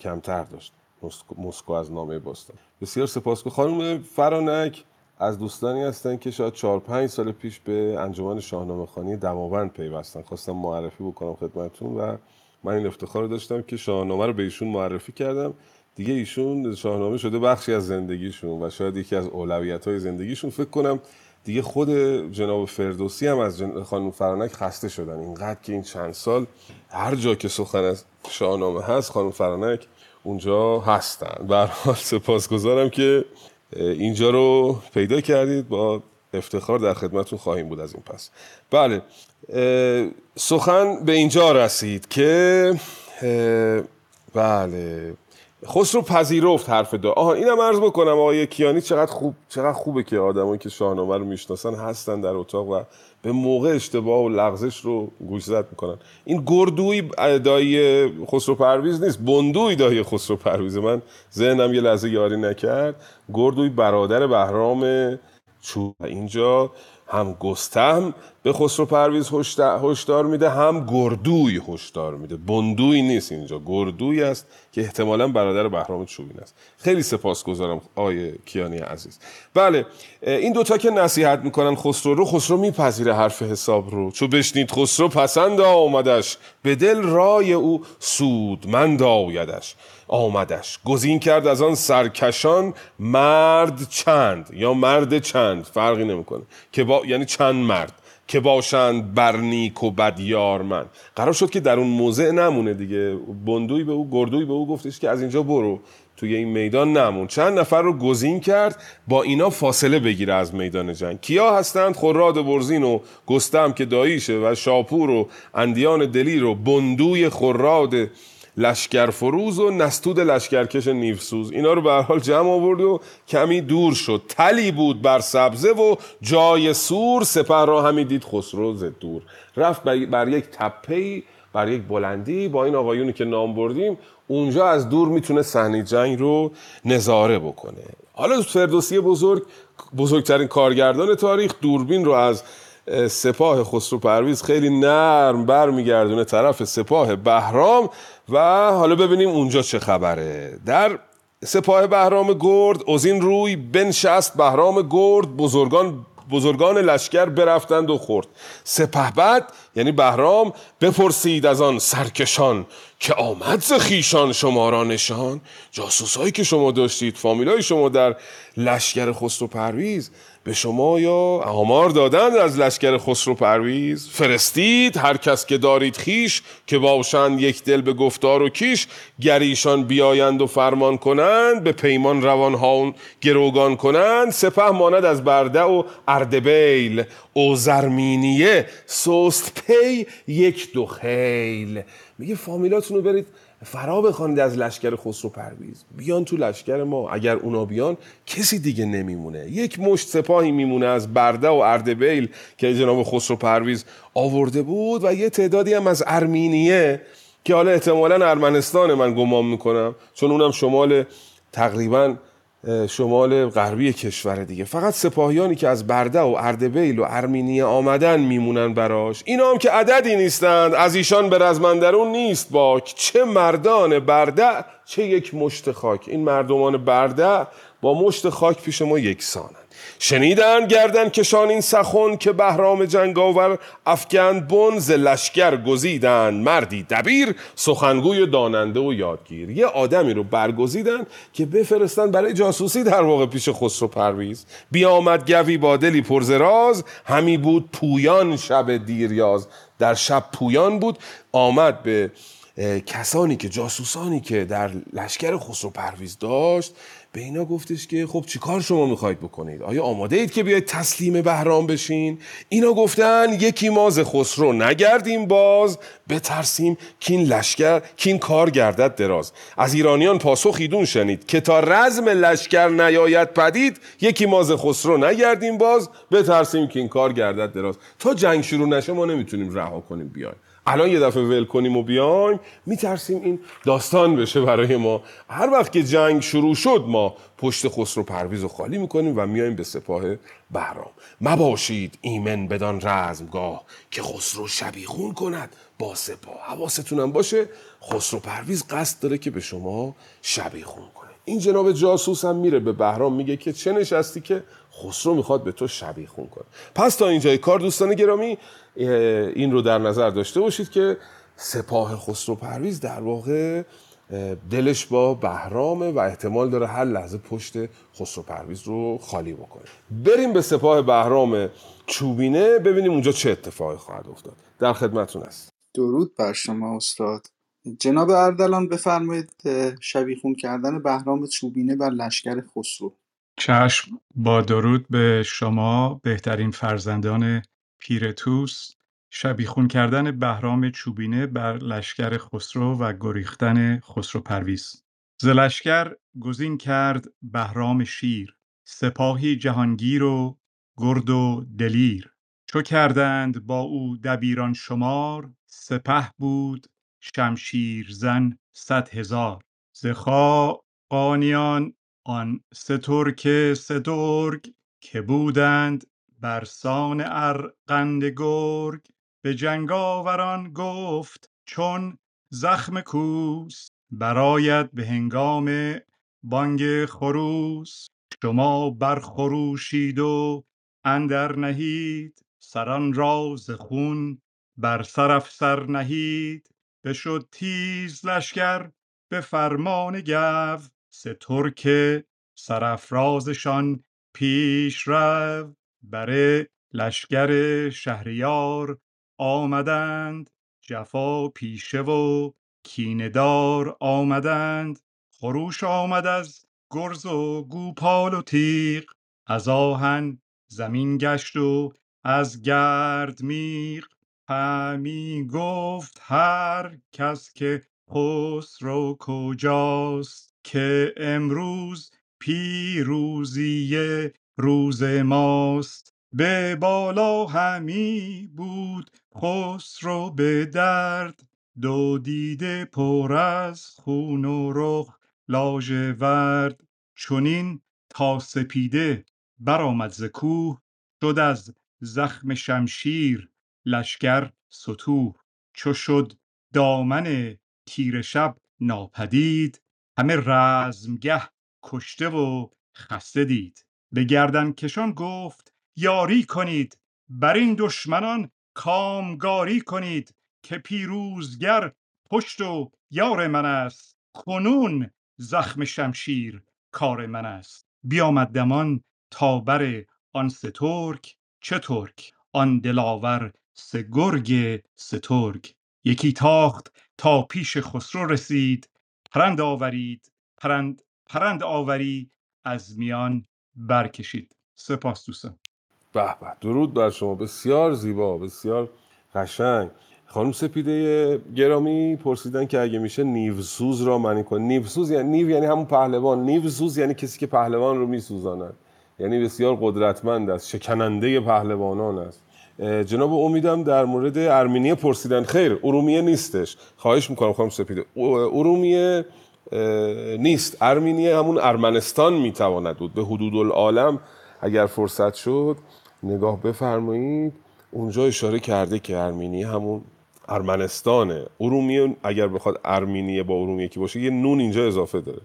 کمتر داشت. مسکو از نامه باستان. بسیار سپاسگزارم. خانم فرانک از دوستانی هستن که شاید چهار پنج سال پیش به انجمن شاهنامه خانی دماوند پیوستن. خواستم معرفی بکنم خدمتتون و من این افتخار رو داشتم که شاهنامه رو به ایشون معرفی کردم. دیگه ایشون شاهنامه شده بخشی از زندگیشون و شاید یکی از اولویت های زندگیشون. فکر کنم دیگه خود جناب فردوسی هم از جن... خانم فرانک خسته شدن. اینقدر که این چند سال هر جا که سخن از شاهنامه هست خانم فرانک اونجا هستن. به حال سپاسگزارم که اینجا رو پیدا کردید با افتخار در خدمتتون خواهیم بود از این پس. بله سخن به اینجا رسید که بله خسرو پذیرفت حرف دا آها اینم عرض بکنم آقای کیانی چقدر خوب چقدر خوبه که آدمایی که شاهنامه رو می‌شناسن هستن در اتاق و به موقع اشتباه و لغزش رو گوشزد می‌کنن. این گردوی دایی خسرو پرویز نیست بندوی دایی خسرو پرویز من ذهنم یه لحظه یاری نکرد. گردوی برادر بهرام چوب اینجا هم گستهم به خسرو پرویز هشد- هشدار میده هم گردوی هشدار میده. بندوی نیست اینجا. گردوی است که احتمالا برادر بهرام چوبین است. خیلی سپاسگزارم آقای کیانی عزیز. بله این دوتا که نصیحت می‌کنن خسرو رو خسرو میپذیره حرف حساب رو. چو بشنید خسرو پسند آمدش به دل رای او سودمند آیدش. آمدش. گزین کرد از آن سرکشان مرد چند یا مرد چند فرقی نمی‌کنه. که با یعنی چند مرد. که باشند بر نیک و بد یارمند قرار شد که در اون موضع نمونه دیگه. بندوی به او گردوی به او گفتش که از اینجا برو. توی این میدان نمون. چند نفر رو گزین کرد با اینا فاصله بگیره از میدان جنگ. کیا هستند؟ خراد برزین و گستم که داییشه و شاپور و اندیان دلیر و بندوی خراد لشکر فروز و نستود لشکرکش نیفسوز. اینا رو به حال جمع آورد و کمی دور شد. تلی بود بر سبزه و جای سور سپه را همی دید خسرو ز دور. رفت بر- بر یک تپه بر یک بلندی با این آقایونی که نام بردیم. اونجا از دور می‌تونه صحنه جنگ رو نظاره بکنه. حالا فردوسی بزرگ بزرگترین کارگردان تاریخ دوربین رو از اه، سپاه خسرو پرویز خیلی نرم برمیگردونه طرف سپاه بهرام. و حالا ببینیم اونجا چه خبره. در سپاه بهرام گرد از این روی بنشست بهرام گرد بزرگان بزرگان لشکر برفتند و خورد. سپه بد یعنی بهرام بپرسید از آن سرکشان که آمد ز خیشان شما را نشان؟ جاسوسایی که شما داشتید فامیلای شما در لشکر خسرو پرویز به شما یا آمار دادند از لشکر خسرو پرویز؟ فرستید هر کس که دارید خیش که باشند یک دل به گفتار و کیش. گریشان بیایند و فرمان کنند به پیمان روان ها گروگان کنند. سپه ماند از بردع و اردبیل وز ارمینیه سست پی یک دو خیل. میگه فامیلاتون رو برید فرا بخوانید از لشکر خسرو پرویز. بیان تو لشکر ما. اگر اونا بیان کسی دیگه نمیمونه. یک مشت سپاهی میمونه از بردع و اردبیل که جناب خسرو پرویز آورده بود و یه تعدادی هم از ارمینیه که حالا احتمالا ارمنستان من گمان می‌کنم چون اونم شمال تقریبا شمال غربی کشور دیگه. فقط سپاهیانی که از برده و اردبیل و ارمینیه آمدن میمونن براش. اینا هم که عددی نیستند از ایشان به رزمندرون نیست باک. چه مردان برده چه یک مشت خاک. این مردمان برده با مشت خاک پیش ما یکسانند شنیدن گردن کشان این سخن که بهرام جنگاور افکند بن ز لشکر گزیدن. مردی دبیر سخنگوی داننده و یادگیر. یه آدمی رو برگزیدن که بفرستن برای جاسوسی در واقع پیش خسرو پرویز. بیامد گوی با دلی پرزراز همی بود پویان شب دیریاز. در شب پویان بود. آمد به کسانی که جاسوسانی که در لشکر خسرو پرویز داشت. به اینا گفتش که خب چیکار شما می‌خواید بکنید؟ آیا آماده اید که بیاید تسلیم بهرام بشین؟ اینا گفتن یکی ماز خسرو نگردیم باز بترسیم که این لشکر که این کار گردد دراز. از ایرانیان پاسخ ایدون شنید که تا رزم لشکر نیاید پدید یکی ماز خسرو نگردیم باز بترسیم که این کار گردد دراز. تا جنگ شروع نشه ما نمی‌تونیم رها کنیم بیایم. الان یه دفعه ول کنیم و بیایم میترسیم این داستان بشه برای ما. هر وقت که جنگ شروع شد ما پشت خسرو پرویز رو خالی می‌کنیم و میایم به سپاه بهرام. مباشید ایمن بدان رزمگاه که خسرو شبیخون کند. با سپاه حواستونم باشه خسرو پرویز قصد داره که به شما شبیخون کنه. این جناب جاسوس هم میره به بهرام میگه که چه نشستی که خسرو می‌خواد به تو شبیخون کنه. پس تا اینجای کار دوستان گرامی این رو در نظر داشته باشید که سپاه خسرو پرویز در واقع دلش با بهرامه و احتمال داره هر لحظه پشت خسرو پرویز رو خالی بکنه. بریم به سپاه بهرام چوبینه ببینیم اونجا چه اتفاقی خواهد افتاد. در خدمتون است درود بر شما استاد. جناب اردلان بفرمایید شبیخون کردن بهرام چوبینه بر لشکر خسرو. چشم با درود به شما بهترین فرزندان پیرتوس شبیخون کردن بهرام چوبینه بر لشکر خسرو و گریختن خسرو پرویز. ز لشکر گزین کرد بهرام شیر سپاهی جهانگیر و گرد و دلیر. چو کردند با او دبیران شمار سپه بود شمشیر زن صد هزار. ز خاقانیان آن سه ترک سترگ که بودند برسان ارغند گرگ به جنگاوران گفت چون زخم کوس برآید به هنگام بانگ خروس. شما برخروشید و اندر نهید سران را ز خون بر سر افسر نهید. بشد تیز لشکر به فرمان گو سه ترک سرافرازشان پیش رو بر لشکر شهریار آمدند جفا پیشه و کینه دار آمدند. خروش آمد از گرز و گوپال و تیغ از آهن زمین گشت و از گرد میغ. همی گفت هر کس که خسرو کجاست که امروز پیروزی روز ماست به بالا همی بود خسرو به درد. دو دیده پر از خون و رخ لاژورد. چنین تا سپیده برآمد ز کوه شد از زخم شمشیر لشکر ستوه. چو شد دامن تیره شب ناپدید همه رزمگه کشته و خسته دید. به گردنکشان گفت یاری کنید بر این دشمنان کامگاری کنید که پیروزگر پشت و یار من است. کنون زخم شمشیر کار من است. بیامد دمان تا بر آن سه ترک. چه ترک؟ آن دلاور سه گرگ سه ترک. یکی تاخت تا پیش خسرو رسید. پرند آورید پرند پرند آوری از میان برکشید. سپاس دوستان. به به درود بر شما. بسیار زیبا بسیار قشنگ. خانم سپیده گرامی پرسیدن که اگه میشه نیوسوز را معنی کن. نیوسوز یعنی نیو یعنی همون پهلوان. نیوسوز یعنی کسی که پهلوان رو میسوزاند. یعنی بسیار قدرتمند است شکننده پهلوانان است. جناب امیدم در مورد ارمینیه پرسیدن. خیر ارومیه نیستش. خواهش می‌کنم خانم سپیده. ارومیه نیست. ارمینیه همون ارمنستان می‌تواند بود. به حدود العالم اگر فرصت شد نگاه بفرمایید. اونجا اشاره کرده که ارمینیه همون ارمنستانه. ارومیه اگر بخواد ارمینیه با ارومیه که باشه یه نون اینجا اضافه داره.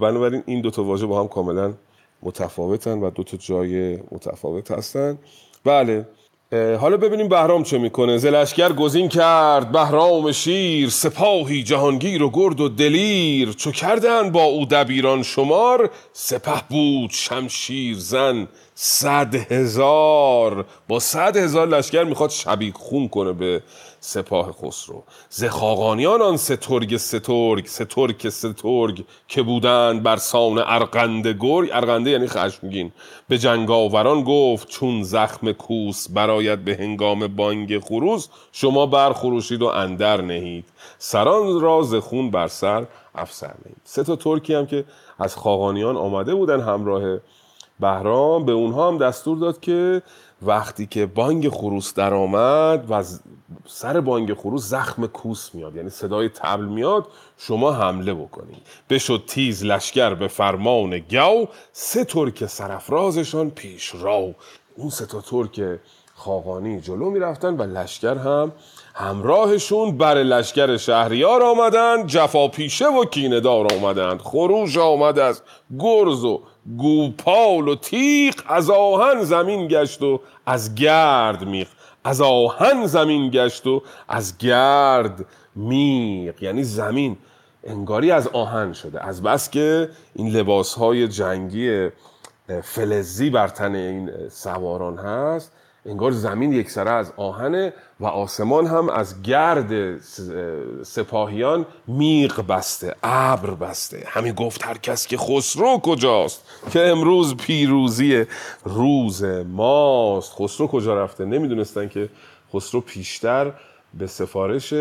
بنابراین این دو تا واژه با هم کاملا متفاوتن و دو تا جای متفاوت هستن. بله. حالا ببینیم بهرام چه می‌کنه. زلشگر گزین کرد. بهرام شیر سپاهی جهانگیر و گرد و دلیر. چو کردن با او دبیران شمار سپه بود شمشیر زن صد هزار. با صد هزار لشکر می‌خواد شبیه خون کنه به سپاه خسرو. زخاقانیان آن سترگ سترگ سترگ سترگ که بودند بر سان ارقنده گرگ. ارقنده یعنی خشمگین. به جنگاوران گفت چون زخم کوس براید به هنگام بانگ خروس شما برخروشید و اندر نهید. سران راز خون بر سر افسر نهید سه تا ترکی هم که از خاقانیان آمده بودن همراه بهرام به اونها هم دستور داد که وقتی که بانگ خروس در آمد و سر بانگ خروس زخم کوس میاد یعنی صدای تبل میاد شما حمله بکنید. بشد تیز لشکر به فرمان گو سه ترک سرفرازشان پیش راو اون سه تا ترک خاقانی جلو می‌رفتن و لشکر هم همراهشون بر لشکر شهریار آمدند جفا پیشه و کیندار آمدند. خروش آمد از گرز و گوپال و تیغ از آهن زمین گشت و از گرد میغ. از آهن زمین گشت و از گرد میغ. یعنی زمین انگاری از آهن شده. از بس که این لباس های جنگی فلزی بر تن این سواران هست. انگار زمین یک سره از آهنه و آسمان هم از گرد سپاهیان میغ بسته ابر بسته. همین گفت هر کس که خسرو کجاست؟ که امروز پیروزی روز ماست. خسرو کجا رفته؟ نمی‌دونستن که خسرو پیشتر به سفارش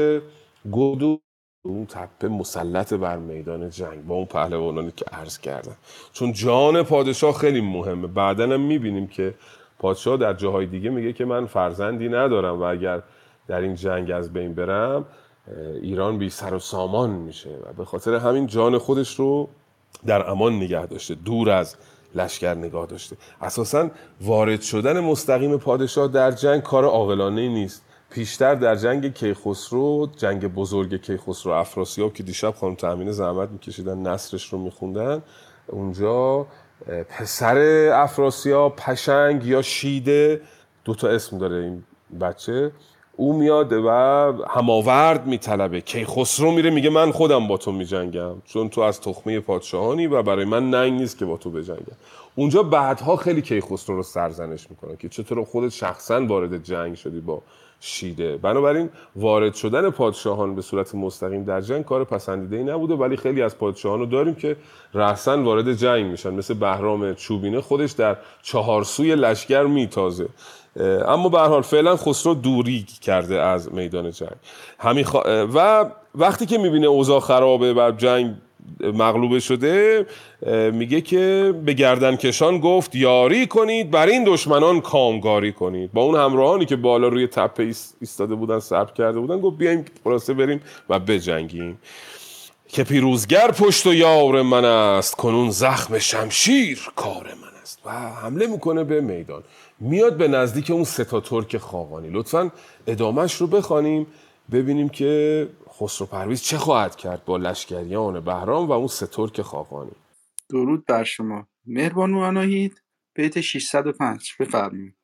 گودو اون تپه مسلط بر میدان جنگ. با اون پهلوانانی که عرض کردن. چون جان پادشاه خیلی مهمه. بعدا هم می‌بینیم که پادشاه در جاهای دیگه میگه که من فرزندی ندارم و اگر در این جنگ از بین برم ایران بی سر و سامان میشه و به خاطر همین جان خودش رو در امان نگه داشته دور از لشکر نگاه داشته. اساسا وارد شدن مستقیم پادشاه در جنگ کار عاقلانه نیست. پیشتر در جنگ کیخسرو جنگ بزرگ کیخسرو افراسیاب که دیشب خانم تامین زحمت میکشیدن نصرش رو میخوندن اونجا پسر افراسیاب پشنگ یا شیده دو تا اسم داره این بچه. او میاد و هماورد میطلبه. کیخسرو میره میگه من خودم با تو میجنگم. چون تو از تخمه پادشاهانی و برای من ننگ نیست که با تو بجنگم. اونجا بعدها خیلی کیخسرو رو سرزنش می‌کنن که چطور خودت شخصا وارد جنگ شدی با شیده. بنابراین وارد شدن پادشاهان به صورت مستقیم در جنگ کار پسندیده ای نبوده ولی خیلی از پادشاهان رو داریم که رأسا وارد جنگ میشن. مثل بهرام چوبینه خودش در چهارسوی لشکر میتازه. اما به حال فعلا خسرو دوری کرده از میدان جنگ. همین و وقتی که می‌بینه اوضاع خرابه و جنگ مغلوبه شده میگه که به گردن کشان گفت یاری کنید بر این دشمنان کامگاری کنید. با اون همراهانی که بالا روی تپه ایستاده بودن صبر کرده بودن گفت بیایم خلاصه بریم و بجنگیم. که پیروزگر پشت و یار من است کنون زخم شمشیر کار من است. و حمله می‌کنه به میدان. میاد به نزدیک اون ستا ترک خاقانی. لطفا ادامهش رو بخوانیم ببینیم که خسرو پرویز چه خواهد کرد با لشکریان بهرام و اون سه ترک خاقانی؟ درود بر شما. مهربانو اناهید بیت 605 بفرمایید.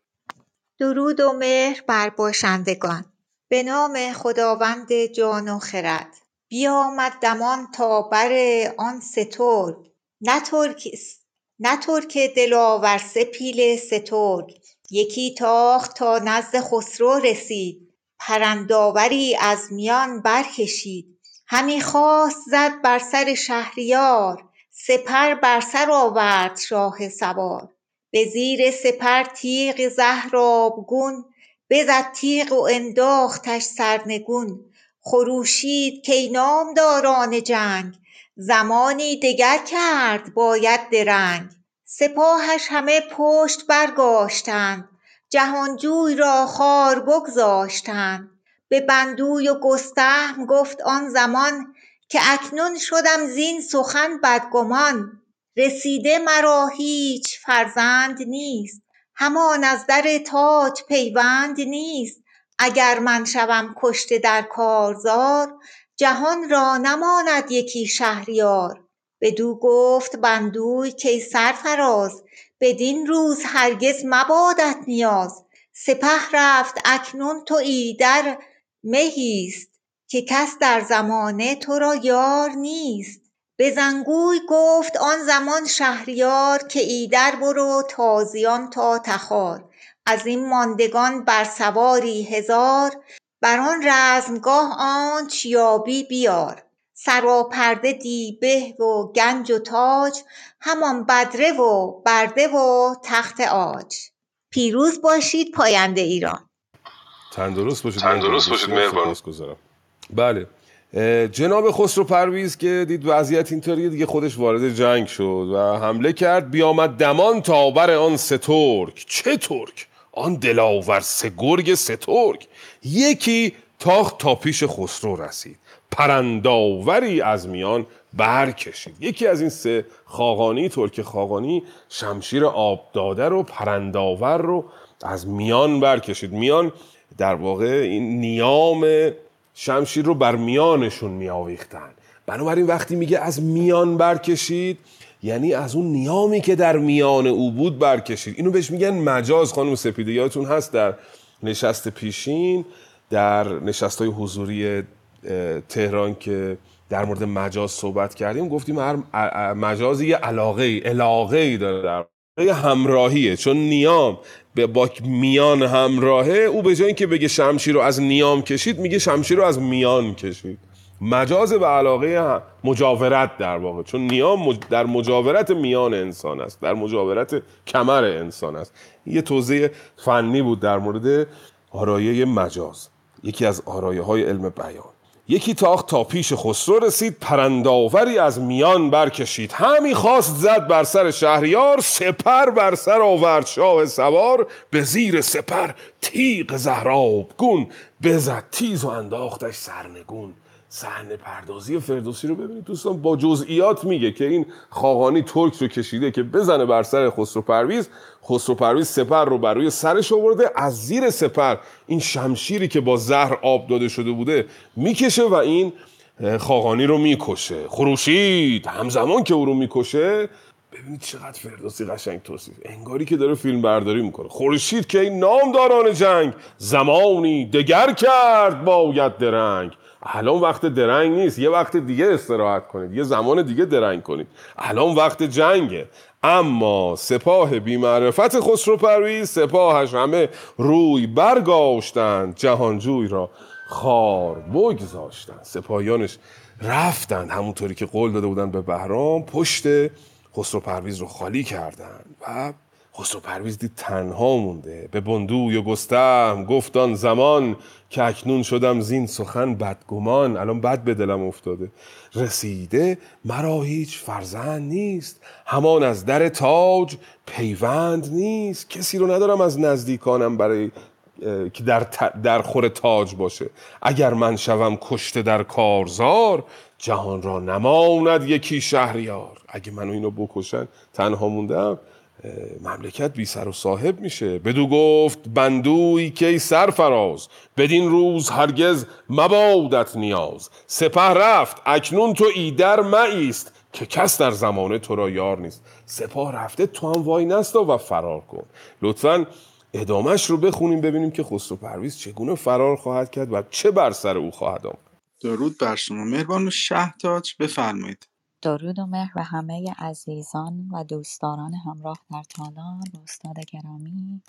درود و مهر بر باشندگان. به نام خداوند جان و خرد. بیامد دمان تا بر آن سه ترک نه ترک نه ترک دلاور سه پیل سترگ یکی تاخت تا نزد خسرو رسید. پرندآوری از میان برکشید. همی خواست زد بر سر شهریار سپر بر سر آورد شاه سوار. به زیر سپر تیغ زهر آبگون بزد تیغ و انداختش سرنگون. خروشید کای نامداران جنگ زمانی دگر کرد باید درنگ. سپاهش همه پشت برگاشتند جهانجوی را خوار بگذاشتند به بندوی و گستهم گفت آن زمان که اکنون شدم زین سخن بدگمان. رسیده مرا هیچ فرزند نیست. همان از در تاج پیوند نیست. اگر من شوم کشته در کارزار جهان را نماند یکی شهریار. بدو گفت بندوی کای سرفراز بدین روز هرگز مبادت نیاز. سپه رفت اکنون تو ایدر مهی است که کس در زمانه تو را یار نیست. به زنگوی گفت آن زمان شهریار که ایدر برو تازیان تا تخار. از این ماندگان بر سواری هزار. بر آن رزمگاه آنچ یابی بیار. سراپرده دیبه و گنج و تاج همان بدره و برده و تخت عاج پیروز باشید پاینده ایران. تندرست باشید تندرست باشید، مهربان. بله جناب خسرو پرویز که دید وضعیت اینطوریه دیگه خودش وارد جنگ شد و حمله کرد. بیامد دمان تا بر آن سه ترک. چه ترک؟ آن دلاور سه گرگ سه ترک. یکی تاخت تا پیش خسرو رسید. پرنداوری از میان برکشید. یکی از این سه خاقانی ترک خاقانی شمشیر آب داده رو پرنداور رو از میان برکشید. میان در واقع این نیام شمشیر رو بر میانشون می آویختن بنابراین وقتی میگه از میان برکشید یعنی از اون نیامی که در میان او بود برکشید. اینو بهش میگن مجاز خانم سپیده. یادتون هست در نشست پیشین در نشست های حضوری تهران که در مورد مجاز صحبت کردیم گفتیم هر مجازی یه علاقه ای علاقه ای داره در یه همراهیه. چون نیام به با میان همراهه او به جای اینکه بگه شمشیر رو از نیام کشید میگه شمشیر رو از میان کشید. مجاز به علاقه مجاورت در واقع. چون نیام در مجاورت میان انسان است در مجاورت کمر انسان است. یه توضیح فنی بود در مورد آرایه مجاز. یکی از آرایه های علم بیان. یکی تاخت تا پیش خسرو رسید پرنداوری از میان برکشید. همی خواست زد بر سر شهریار سپر بر سر آورد شاه سوار. به زیر سپر تیغ زهراب گون بزد تیز و انداختش سرنگون. صحنه پردازی فردوسی رو ببینید. دوستان با جزئیات میگه که این خاقانی ترک رو کشیده که بزنه بر سر خسرو پرویز. خسرو پرویز سپر رو بر روی سرش آورده. از زیر سپر این شمشیری که با زهر آب داده شده بوده می‌کشه و این خاقانی رو می‌کشه. خروشید همزمان که او رو می‌کشه. ببینید چقدر فردوسی قشنگ توصیف. انگاری که داره فیلم برداری می‌کنه. خورشید که این نامداران جنگ زمانی دگر کرد باید درنگ. الان وقت درنگ نیست. یه وقت دیگه استراحت کنید. یه زمان دیگه درنگ کنید. الان وقت جنگه. اما سپاه بیمعرفت خسرو پرویز سپاهش همه روی برگاشتند جهانجوی را خار بگذاشتند سپاهیانش رفتند همونطوری که قول داده بودند به بهرام پشت خسرو پرویز رو خالی کردند و خسرو پرویز دید تنها مونده. به بندوی و گستهم گفت آن زمان که اکنون شدم زین سخن بدگمان. الان بد به دلم افتاده. رسیده مرا هیچ فرزند نیست. همان از در تاج پیوند نیست. کسی رو ندارم از نزدیکانم برای که در, در خور تاج باشه. اگر من شوم کشته در کارزار جهان را نماند یکی شهریار. اگه منو اینو بکشن تنها موندم. مملکت بی سر و صاحب میشه. بدو گفت بندوی کی سرفراز. بدین روز هرگز مبادت نیاز. سپه رفت اکنون تو ایدر مایست که کس در زمانه تو را یار نیست. سپاه رفته تو هم وای نستا و فرار کن. لطفا ادامش رو بخونیم ببینیم که خسرو پرویز چگونه فرار خواهد کرد و چه بر سر او خواهد آمد. درود بر شما. مهربان شهتاج بفرمایید. درود و مهر به همه عزیزان و دوستداران همراه در تالار استاد گرامی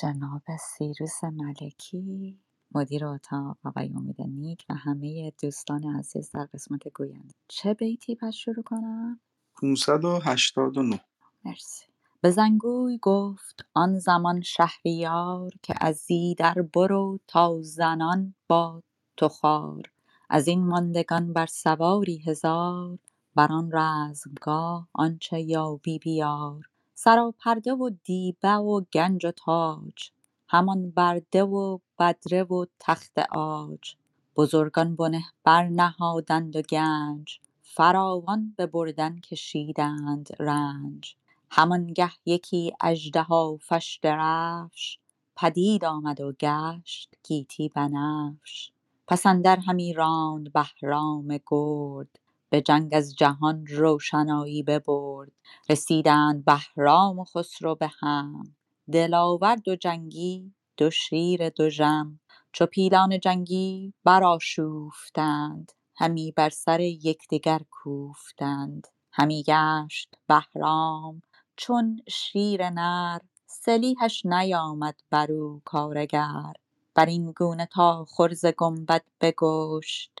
جناب سیروس ملکی مدیر اتاق آقای امید نیک و همه دوستان عزیز در قسمت گوینده. چه بیتی پس شروع کنم؟ 589 مرسی. به زنگوی گفت آن زمان شهریار که از ایدر برو تا زنان باد تو خوار. از این ماندگان بر سواری هزار بر آن رزمگاه آنچه یابی بیار سراپرده و دیبه و گنج و تاج همان برده و بدره و تخت عاج. بزرگان بنه برنهادند و گنج فراوان به بردن کشیدند رنج. همانگه یکی اژدهافش درفش پدید آمد و گشت گیتی بنفش. پس اندر همی راند بهرام گرد به جنگ از جهان روشنایی ببرد. رسیدند بهرام و خسرو به هم. دلاور دو جنگی دو شیر دژم چو پیلان جنگی برآشوفتند. همی بر سر یکدیگر کوفتند. همی گشت بهرام. چون شیر نر سلیحش نیامد برو کارگر. برین گونه تا خور گنبد بگشت.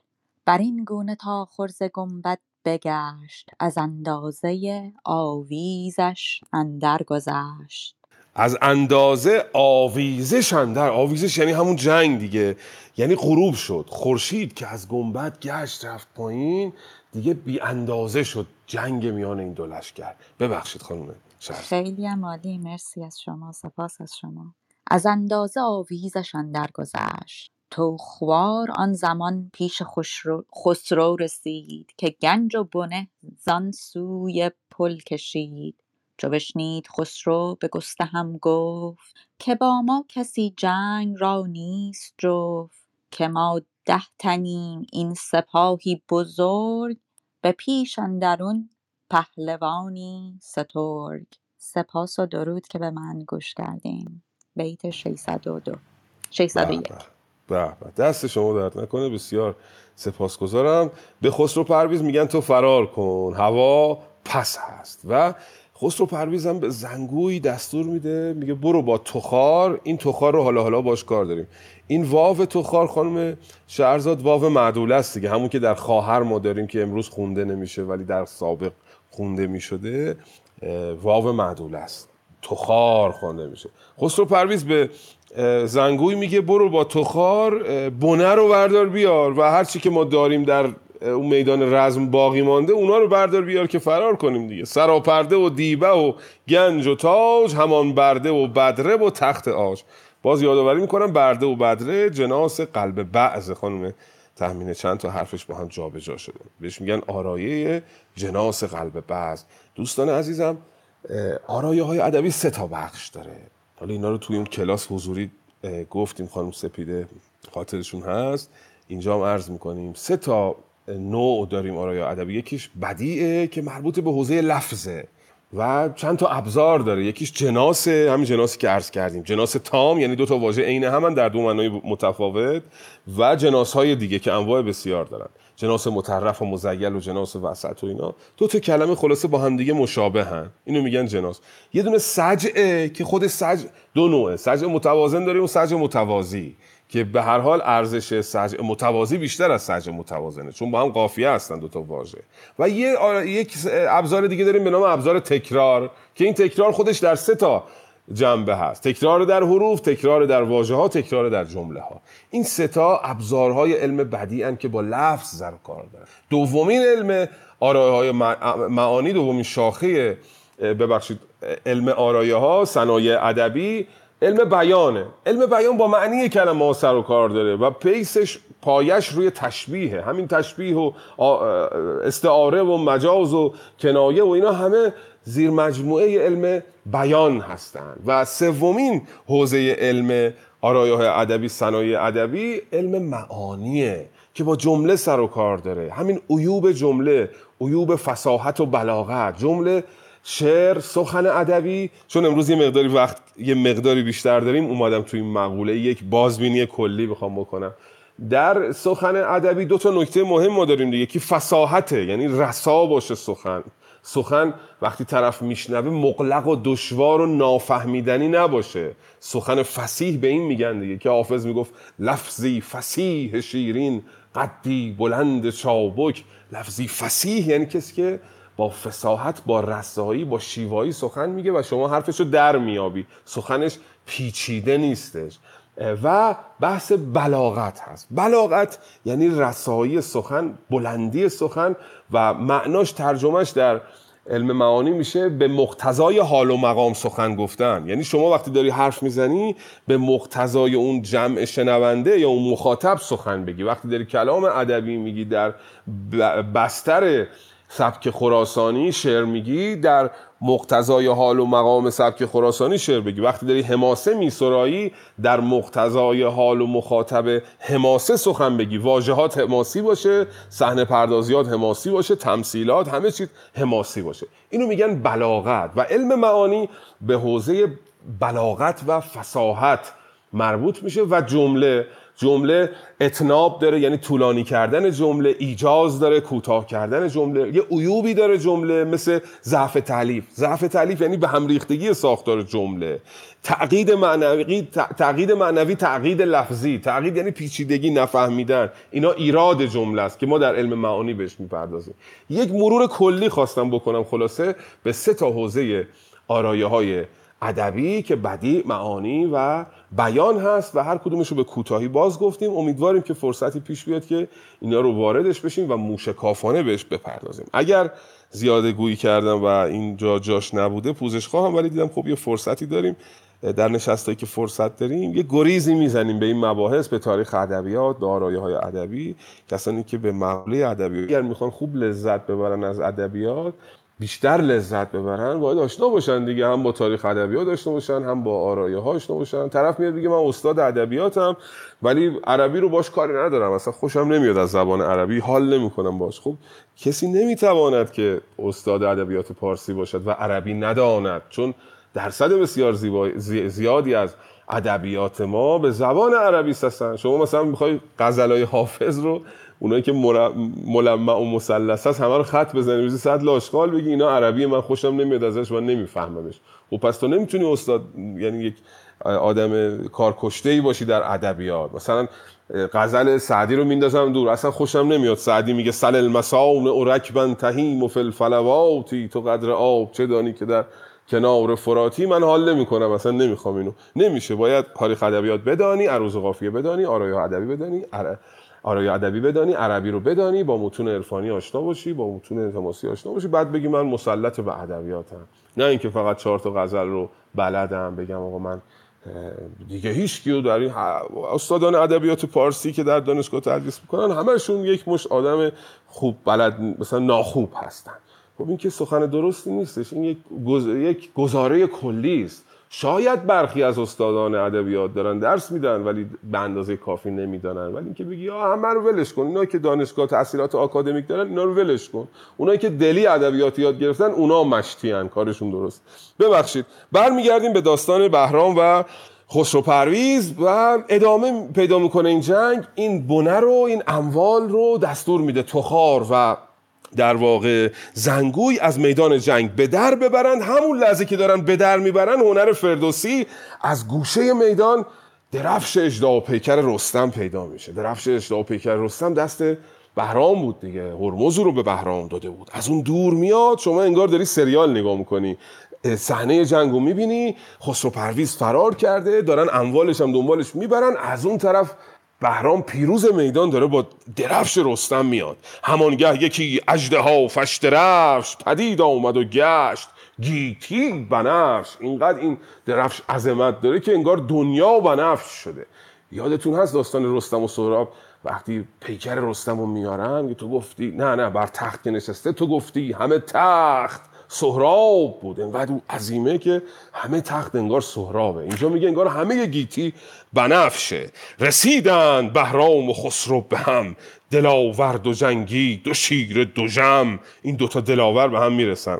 برین گونه تا خور ز گنبد بگشت از اندازه آویزش اندر گذشت. از اندازه آویزش اندر آویزش یعنی همون جنگ دیگه یعنی غروب شد. خورشید که از گنبد گشت رفت پایین دیگه بی اندازه شد. جنگ میان این دو لشکر. ببخشید خانم خیلی هم عالی مرسی از شما سپاس از شما. از اندازه آویزش اندر گذشت. خوار آن زمان پیش خسرو, رسید که گنج و بنه زان سوی پل کشید. چو بشنید خسرو به گستهم گفت که با ما کسی جنگ را نیست جفت. که ما ده تنیم این سپاهی بزرگ به پیش اندرون پهلوانی سترگ. سپاس و درود که به من گوش کردین. بیت 602 به 601 به دست شما درد نکنه بسیار سپاسگزارم. به خسرو پرویز میگن تو فرار کن. هوا پس هست. و خسرو پرویز هم به زنگوی دستور میده میگه برو با تخار. این تخار رو حالا حالا باش کار داریم. این واو تخار خانم شهرزاد واو معدوله است دیگه. همون که در خواهر ما داریم که امروز خونده نمیشه ولی در سابق خونده می‌شده واو معدوله است. تخار خوانده میشه. خسرو پرویز به زنگوی میگه برو با تخار بنه رو بردار بیار و هر چی که ما داریم در اون میدان رزم باقی مانده اونا رو بردار بیار که فرار کنیم دیگه. سراپرده و دیبه و گنج و تاج همان برده و بدره و تخت آج. باز یادآوری می‌کنم برده و بدره جناس قلب بعض خانم تهمینه چند تا حرفش با هم جابجا شده. بهش میگن آرایه جناس قلب بعض. دوستان عزیزم آرایه های ادبی سه تا بخش داره. حالا اینا رو توی اون کلاس حضوری گفتیم خانم سپیده خاطرشون هست. اینجا هم عرض می‌کنیم. سه تا نوع داریم آرایه ادبی. یکیش بدیعه که مربوط به حوزه لفظه و چند تا ابزار داره. یکیش جناس همین جناسی که عرض کردیم. جناس تام یعنی دو تا واژه عین همن در دو معنای متفاوت و جناس های دیگه که انواع بسیار دارن. جناس مطرف و مزیل و جناس وسط و اینا. دو تا کلمه خلاصه با هم دیگه مشابه هن اینو میگن جناس. یه دونه سجعه که خود سجع دو نوعه. سجع متوازن داریم و سجع متوازی. که به هر حال ارزش سجع متوازی بیشتر از سجع متوازنه. چون با هم قافیه هستن دو تا واژه. و یه یک ابزار دیگه داریم به نام ابزار تکرار. که این تکرار خودش در سه تا جنبه هست. تکرار در حروف تکرار در واژه ها تکرار در جمله ها این سه تا ابزارهای علم بدیعن که با لفظ سر کار دارن. دومین علم آرایه های معانی دومین شاخه ببخشید علم آرایه ها صنایع ادبی علم بیانه. علم بیان با معنی کلمه ها سر و کار داره و پیسش پایش روی تشبیهه همین تشبیه و استعاره و مجاز و کنایه و اینا همه زیر مجموعه علم بیان هستند و سومین حوزه علم آرایه ادبی صنایع ادبی علم معانیه که با جمله سر و کار داره. همین عیوب جمله عیوب فصاحت و بلاغت. جمله شعر سخن ادبی. چون امروز یه مقداری وقت یه مقداری بیشتر داریم اومدم توی این مقوله یک بازبینی کلی بخوام بکنم. در سخن ادبی دو تا نکته مهم ما داریم دیگه یکی فصاحته یعنی رسا باشه سخن. سخن وقتی طرف میشنوه مغلق و دشوار و نافهمیدنی نباشه. سخن فسیح به این میگن دیگه که حافظ می‌گفت لفظی فسیح شیرین قدی بلند چابک. لفظی فسیح یعنی کسی که با فساحت با رسایی با شیوایی سخن میگه و شما حرفش رو در میابی. سخنش پیچیده نیستش. و بحث بلاغت هست. بلاغت یعنی رسایی سخن بلندی سخن و معناش ترجمهش در علم معانی میشه به مقتضای حال و مقام سخن گفتن. یعنی شما وقتی داری حرف می‌زنی به مقتضای اون جمع شنونده یا اون مخاطب سخن بگی. وقتی داری کلام ادبی میگی در بستر سبک خراسانی شعر میگی در مقتضای حال و مقام سبک خراسانی شعر بگی. وقتی داری حماسه میسرایی در مقتضای حال و مخاطب حماسه سخن بگی. واژهات حماسی باشه صحنه پردازیات حماسی باشه تمثیلات همه چیز حماسی باشه. اینو میگن بلاغت و علم معانی به حوزه بلاغت و فساحت مربوط میشه و جمله جمله اتناب داره یعنی طولانی کردن جمله ایجاز داره کوتاه کردن جمله یه عیوبی داره جمله مثل ضعف تعلیف ضعف تعلیف یعنی به هم ریختگی ساختار جمله. تعقید معنوی تعقید معنوی تعقید لفظی. تعقید یعنی پیچیدگی نفهمیدن. اینا ایراد جمله است که ما در علم معانی بهش می‌پردازیم. یک مرور کلی خواستم بکنم خلاصه. به سه تا حوزه آرایه های ادبی که بدی معانی و بیان هست و هر کدومش رو به کوتاهی باز گفتیم. امیدواریم که فرصتی پیش بیاد که اینا رو واردش بشیم و موشکافانه بهش بپردازیم. اگر زیاده گویی کردم و اینجا جاش نبوده پوزش خواهم ولی دیدم خب یه فرصتی داریم. در نشستایی که فرصت داریم یه گریزی می‌زنیم به این مباحث به تاریخ ادبیات دارایی های ادبی. کسانی که به مقوله ادبیات اگر می‌خوان خوب لذت ببرن از ادبیات بیشتر لذت ببرن باید آشنا باشن دیگه. هم با تاریخ ادبیات آشنا باشن هم با آرایه ها آشنا باشن. طرف میاد میگه من استاد ادبیاتم ولی عربی رو باش کاری ندارم. اصلا خوشم نمیاد از زبان عربی حال نمی‌کنم باش. خب کسی نمی‌تواند که استاد ادبیات پارسی باشد و عربی نداند چون درصد بسیار زیادی از ادبیات ما به زبان عربی هستن. شما مثلا می‌خوای غزلای حافظ رو اونایی که ملمع و مثلث هست همه رو خط بزنی روزی صد لاشقال بگی اینا عربی من خوشم نمیاد ازش و نمیفهممش. و خب پس تو نمی‌تونی استاد یعنی یک آدم کارکشته ای باشی در ادبیات. مثلا غزل سعدی رو میندازم دور اصلا خوشم نمیاد. سعدی میگه سل المساون اورکبن تهیم و فلفلواتی تو قدر آب چه دانی که در کنار فراتی؟ من حال نمی کنم اصلا نمی‌خوام اینو. نمیشه باید تاریخ ادبیات بدانی عروض قافیه بدانی آرایه ادبی بدانی آرای ادبی بدانی عربی رو بدانی با متون عرفانی آشنا باشی با متون التماسی آشنا باشی. بعد بگی من مسلط به ادبیاتم. نه اینکه فقط چهار تا غزل رو بلدم بگم آقا من دیگه هیچ کیو در این استادان ادبیات پارسی که در دانشگاه تدریس می‌کنن همشون یک مش آدم خوب بلد مثلا ناخوب هستن. خب این که سخن درستی نیستش. این یک, یک گزاره کلی است شاید برخی از استادان ادبیات دارن درس میدن ولی به اندازه کافی نمی‌دانن ولی اینکه بگی آ همه رو ولش کن. اینا که دانشگاه تحصیلات آکادمیک دارن اینا رو ولش کن. اونایی که دلی ادبیات یاد گرفتن اونا مشتی کارشون درست. ببخشید. برمیگردیم به داستان بهرام و خسرو پرویز و ادامه پیدا می‌کنه این جنگ. این بنه رو این اموال رو دستور میده. تخار و در واقع زنگوی از میدان جنگ به در ببرند. همون لحظه که دارن به در می‌برن هنر فردوسی از گوشه میدان درفش اجدا و پیکر رستم پیدا میشه. درفش اجدا و پیکر رستم دست بهرام بود دیگه. هرمز رو به بهرام داده بود. از اون دور میاد. شما انگار داری سریال نگاه می‌کنی. صحنه جنگ رو می‌بینی. خسرو پرویز فرار کرده. دارن اموالش هم دنبالش می‌برن. از اون طرف بهرام پیروز میدان داره با درفش رستم میاد. همانگه یکی اجده ها فشت رفش پدید آمد و گشت. گیتی بنفش. اینقدر این درفش عظمت داره که انگار دنیا بنفش شده. یادتون هست داستان رستم و سهراب؟ وقتی پیکر رستم رو میارن تو گفتی نه نه بر تخت نشسته. تو گفتی همه تخت سهراب بود. انقدر او عظیمه که همه تخت انگار سهرابه. اینجا میگه انگار همه گیتی بنفشه. رسیدن بهرام و خسرو به هم. دلاورد و جنگی دو شیر دو جم این دوتا دلاور به هم می‌رسن.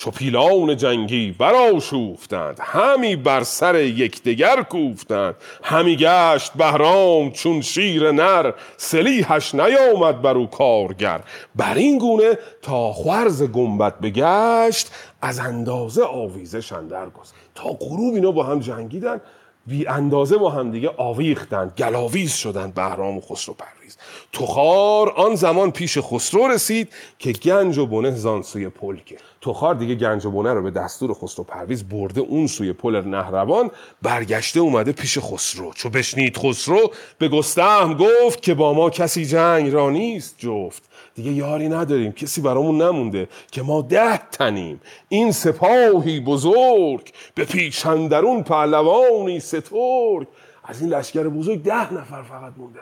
چو پیلان جنگی براشوفتند همی بر سر یکدیگر کوفتند همی گشت بهرام چون شیر نر سلیحش نیامد بر او کارگر. بر این گونه تا خور ز گنبد بگشت از اندازه آویزش اندر گذشت. تا غروب اینا با هم جنگیدن بی اندازه با هم دیگه آویختن گلاویز شدن بهرام و خسرو پرویز. تخار آن زمان پیش خسرو رسید که گنج و بنه زان سوی که تخار دیگه گنج و بنه رو به دستور خسرو پرویز برده اون سوی پل نهروان برگشته اومده پیش خسرو. چو بشنید خسرو به گستهم گفت که با ما کسی جنگ را نیست جفت. دیگه یاری نداریم کسی برامون نمونده که ما ده تنیم. این سپاهی بزرگ به پیچندرون پهلوانی سترگ. از این لشکر بزرگ ده نفر فقط مونده.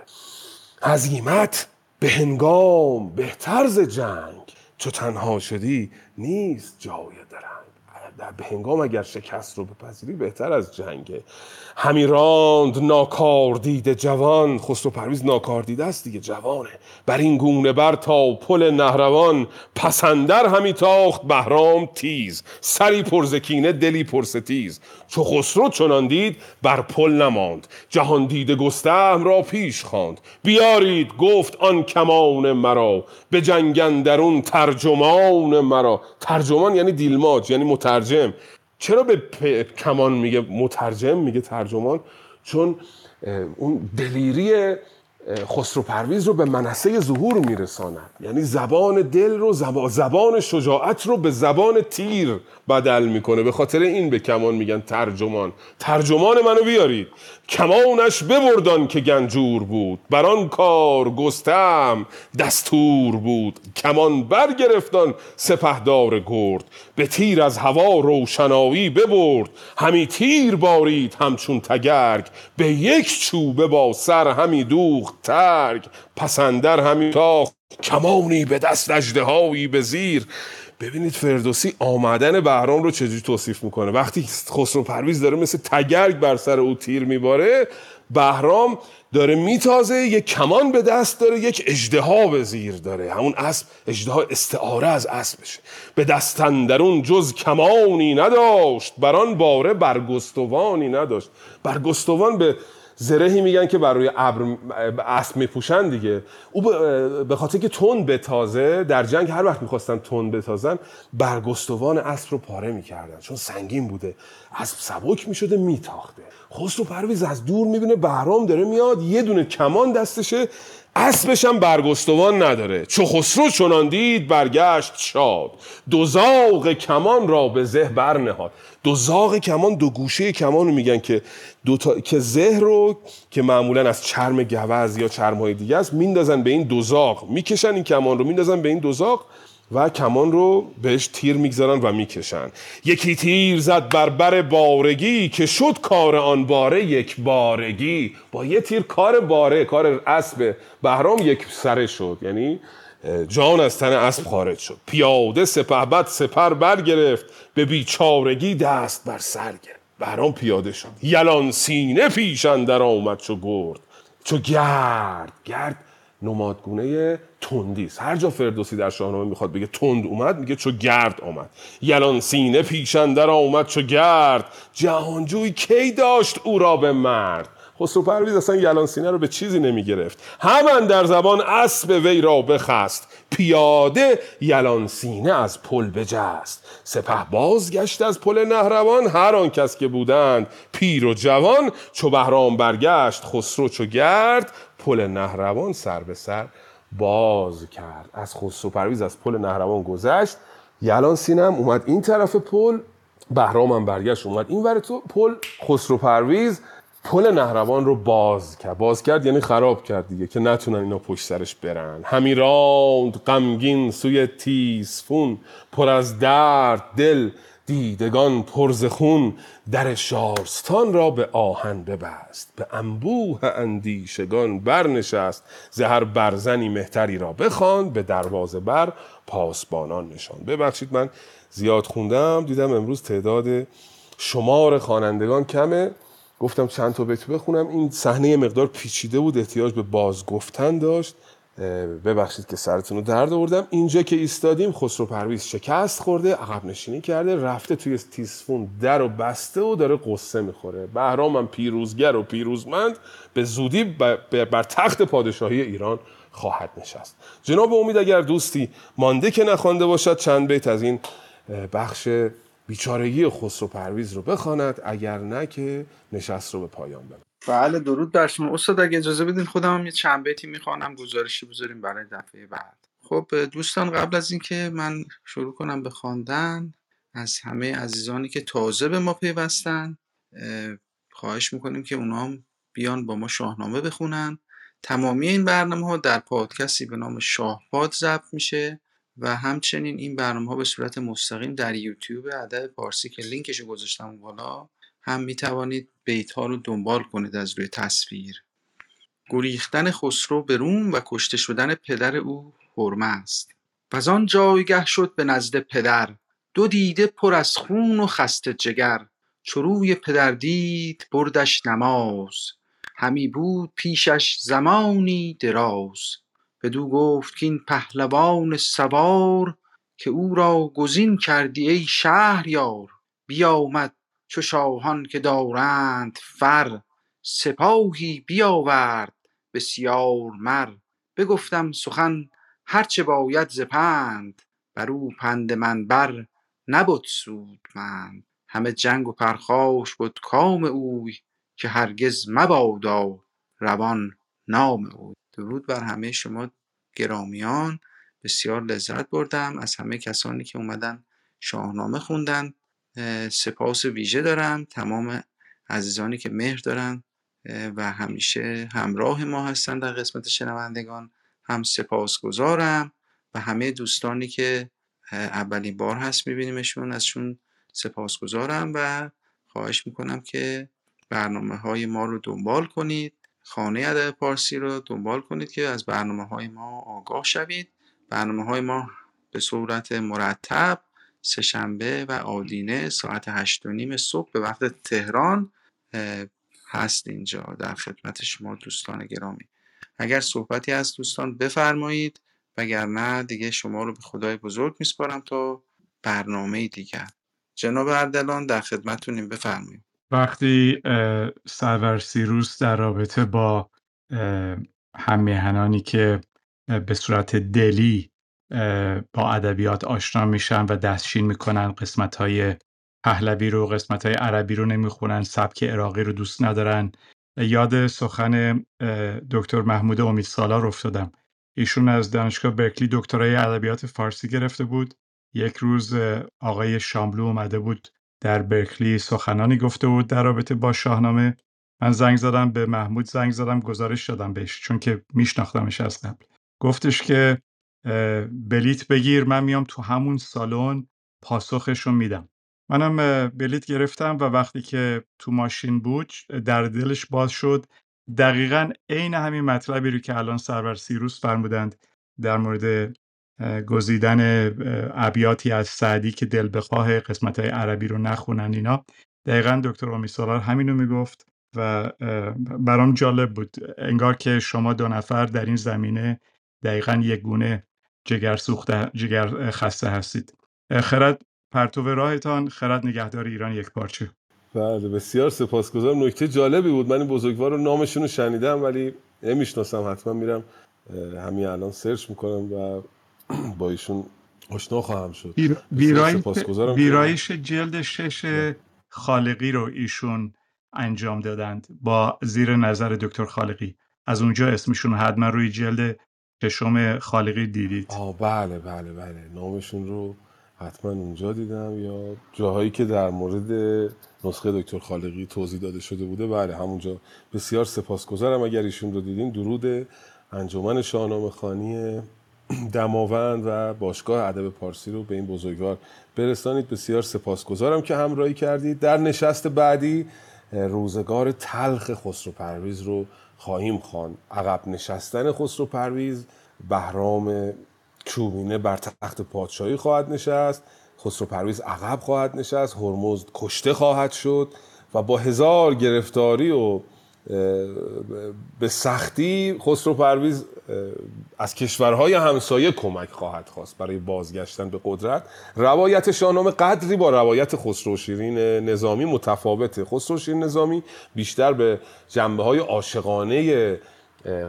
هزیمت به هنگام بهتر ز جنگ. چو تنها شدی نیست جای درنگ. در به هنگام اگر شکست رو بپذیری بهتر از جنگه همی راند ناکار دیده جوان. خسرو پرویز ناکار دیده است دیگه جوانه بر این گونه بر تا پل نهروان. پسندر همی تاخت بهرام تیز. سری پرزکینه دلی پرستیز چو خسرو چنان دید بر پل نماند. جهان دیده گستهم را پیش خواند. بیارید گفت آن کمان مرا. به جنگندرون ترجمان مرا. ترجمان یعنی دیلماج یعنی مترجم. چرا به پ- کمان میگه مترجم؟ میگه ترجمان. چون اون دلیری خسرو پرویز رو به منصه ظهور میرساند. یعنی زبان دل رو زبان, زبان شجاعت رو به زبان تیر بدل می‌کنه. به خاطر این به کمان میگن ترجمان. ترجمان منو بیارید. کمانش ببردان که گنجور بود. بر آن کار گستم دستور بود. کمان برگرفتان سپهدار گرد. به تیر از هوا روشنایی ببرد. همی تیر بارید همچون تگرگ. به یک چوبه با سر همی دوخت ترگ. پسندر همی تاخت کمانی به دست اژدهایی به زیر. ببینید فردوسی آمدن بهرام رو چجوری توصیف می‌کنه؟ وقتی خسرو پرویز داره مثل تگرگ بر سر او تیر میباره بهرام داره میتازه یک کمان به دست داره یک اژدها به زیر داره. همون اسب اژدها استعاره از اسبشه. به دستندرون جز کمانی نداشت بر آن باره برگستوانی نداشت. برگستوان به زرهی میگن که بر روی ابر اسب میپوشن دیگه. او به- خاطر که تون بتازه در جنگ هر وقت می‌خواستن تون بتازن برگستوان اسب رو پاره می‌کردن. چون سنگین بوده. اسب سبک می‌شده میتاخته. خسرو پرویز از دور می‌بینه بهرام داره میاد یه دونه کمان دستشه. اسبش هم برگستوان نداره. چو خسرو چنان دید برگشت شاد دو زاغ کمان را به زه برنهاد دو زاغ کمان دو گوشه کمان رو میگن که دو تا... که زه رو که معمولا از چرم گوز یا چرم های دیگه است میندازن به این دو زاغ. می‌کشن این کمان رو میندازن به این دو زاغ و کمان رو بهش تیر می‌گذارن و می‌کشن. یکی تیر زد بر بر بارگی که شد کار آن باره یک بارگی. با یه تیر کار باره کار اسب بهرام یک سره شد. یعنی جان از تن اسب خارج شد. پیاده سپهبد سپر برگرفت به بیچارگی دست بر سر گرفت. بهرام پیاده شد. یلان سینه پیش اندر آمد چو گرد. چو گرد گرد نمادگونه تندی است. هر جا فردوسی در شاهنامه می‌خواد بگه تند اومد میگه چو گرد آمد. یلان سینه پیشندر آمد چو گرد. جهانجوی کی داشت او را به مرد؟ خسرو پرویز اصلا یلان سینه رو به چیزی نمی‌گرفت. همان در زبان اسب وی را بخست. پیاده یلان سینه از پل بجست. سپه بازگشت از پل نهروان هر آن کس که بودند. پیر و جوان چو بهرام برگشت خسرو چو گرد پل نهروان سر به سر باز کرد. از خسرو پرویز از پل نهروان گذشت. یلان هم اومد این طرف پل بهرام هم برگشت اومد این ور تو پل. خسرو پرویز پل نهروان رو باز کرد. باز کرد یعنی خراب کرد دیگه که نتونن اینا پشت سرش برن. همی راند غمگین سوی تیسفون پر از درد دل دیدگان پر ز خون. در شارستان را به آهن ببست. به انبوه اندیشگان برنشست. زهر برزنی مهتری را بخواند. به دروازه بر پاسبانان نشان ببخشید من زیاد خوندم. دیدم امروز تعداد شمار خوانندگان کمه. گفتم چند تا بیت بخونم. این صحنه مقدار پیچیده بود احتیاج به بازگفتن داشت. اه، ببخشید که سرتون رو درد آوردم. اینجا که ایستادیم خسرو پرویز شکست خورده عقب نشینی کرده رفته توی تیسفون در و بسته و داره قصه می‌خوره. بهرام هم پیروزگر و پیروزمند به زودی بر تخت پادشاهی ایران خواهد نشست. جناب امید اگر دوستی مانده که نخوانده باشد چند بیت از این بخش بیچارگی خسرو پرویز رو بخواند اگر نه که نشست رو به پایان ببرد. بله درود بر شما. استاد اگه اجازه بدین خودم هم یه چند بیتی می‌خوانم گزارشی بذاریم برای دفعه بعد. خب دوستان قبل از اینکه من شروع کنم به خواندن از همه عزیزانی که تازه به ما پیوستن اه، خواهش می‌کنیم که اونا هم بیان با ما شاهنامه بخونن. تمامی این برنامه ها در پادکستی به نام شاهپاد ضبط میشه. و همچنین این برنامه ها به صورت مستقیم در یوتیوب ادب پارسی که لینکش رو گذاشتم بالا هم می‌توانید بیت ها رو دنبال کنید از روی تصویر. گریختن خسرو به روم و کشته شدن پدر او است. و آن جایگه شد به نزد پدر. دو دیده پر از خون و خسته جگر. چو روی پدر دید بردش نماز. همی بود پیشش زمانی دراز. بدو گفت کاین پهلوان سوار که او را گزین کردی ای شهریار. بیامد چو شاهان که دارند فر سپاهی بیاورد بسیار مر. بگفتم سخن هر چه باید ز بر او پند من بر نبد سودمند. همه جنگ و پرخاش بد کام اوی که هرگز مبادا روان نام اوی. درود بر همه شما گرامیان. بسیار لذت بردم از همه کسانی که اومدن شاهنامه خوندن. سپاس ویژه دارم. تمام عزیزانی که مهر دارن و همیشه همراه ما هستن در قسمت شنوندگان. هم سپاسگزارم. و همه دوستانی که اولین بار هست میبینیمشون ازشون سپاسگزارم و خواهش می‌کنم که برنامه های ما رو دنبال کنید. خانه ادب پارسی رو دنبال کنید که از برنامه های ما آگاه شوید. برنامه های ما به صورت مرتب سهشنبه و آدینه ساعت هشت و نیم صبح به وقت تهران هست اینجا در خدمت شما دوستان گرامی. اگر صحبتی از دوستان بفرمایید وگرنه دیگه شما رو به خدای بزرگ میسپارم تا برنامه دیگر. جناب اردلان در خدمتتونیم. بفرمایید. وقتی سرور سیروس در رابطه با همیهنانی که به صورت دلی با ادبیات آشنا میشن و دستشین می‌کنن قسمت های پهلوی رو قسمت های عربی رو نمی‌خونن سبک عراقی رو دوست ندارن. یاد سخن دکتر محمود امید سالار افتادم. ایشون از دانشگاه برکلی دکترای ادبیات فارسی گرفته بود. یک روز آقای شاملو اومده بود در برکلی سخنانی گفته بود در رابطه با شاهنامه. من زنگ زدم به محمود زنگ زدم گزارش دادم بهش چون که میشناختمش از قبل. گفتش که بلیت بگیر من میام تو همون سالن پاسخش میدم. منم بلیت گرفتم و وقتی که تو ماشین بود در دلش باز شد دقیقا عین همین مطلبی رو که الان سرور سیروس فرمودند در مورد گزیدن ابیاتی از سعدی که دل بخواه قسمت های عربی رو نخونن اینا. دقیقا دکتر امی سالار همینو می‌گفت و برام جالب بود. انگار که شما دو نفر در این زمینه دقیقا یک گونه جگر سوخته جگر خسته هستید. خرد پرتو راهتان خرد نگهدار ایران یک پارچه بله بسیار سپاسگزارم. نکته جالبی بود. من این بزرگوار رو نامشون رو شنیدم ولی نمی‌شناسم حتما میرم همین الان سرچ می‌کنم و با ایشون آشنا خواهم شد. ویرایش جلد شش خالقی رو ایشون انجام دادند با زیر نظر دکتر خالقی. از اونجا اسمشون حتما روی جلد ششم خالقی دیدید. آه بله بله بله. نامشون رو حتما اونجا دیدم. یا جاهایی که در مورد نسخه دکتر خالقی توضیح داده شده بوده بله همونجا. بسیار سپاسگزارم اگر ایشون رو دیدین. درود انجمن شاهنامه خانی دماوند و باشگاه ادب پارسی رو به این بزرگوار برسانید. بسیار سپاسگزارم که همراهی کردید. در نشست بعدی روزگار تلخ خسرو پرویز رو خواهیم خواند عقب نشستن خسرو پرویز بهرام چوبینه بر تخت پادشاهی خواهد نشست. خسرو پرویز عقب خواهد نشست. هرمزد کشته خواهد شد و با هزار گرفتاری و به سختی خسرو پرویز از کشورهای همسایه کمک خواهد خواست برای بازگشتن به قدرت. روایت شاهنامه قدری با روایت خسرو شیرین نظامی متفاوته. خسرو شیرین نظامی بیشتر به جنبه های عاشقانه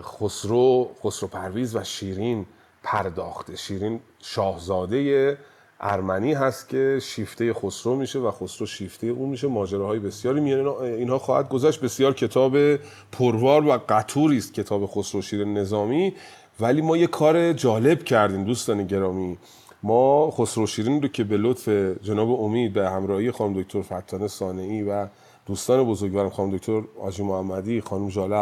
خسرو خسرو پرویز و شیرین پرداخته. شیرین شاهزاده ارمنی هست که شیفته خسرو میشه و خسرو شیفته اون میشه. ماجراهای بسیاری میان اینها خواهد گذشت. بسیار کتاب پروار و قطوری است کتاب خسرو شیر نظامی. ولی ما یه کار جالب کردیم دوستان گرامی. ما خسرو شیرین رو که به لطف جناب امید به همراهی خانم دکتر فتانه سانعی و دوستان بزرگوارم خانم دکتر آجی محمدی خانم جاله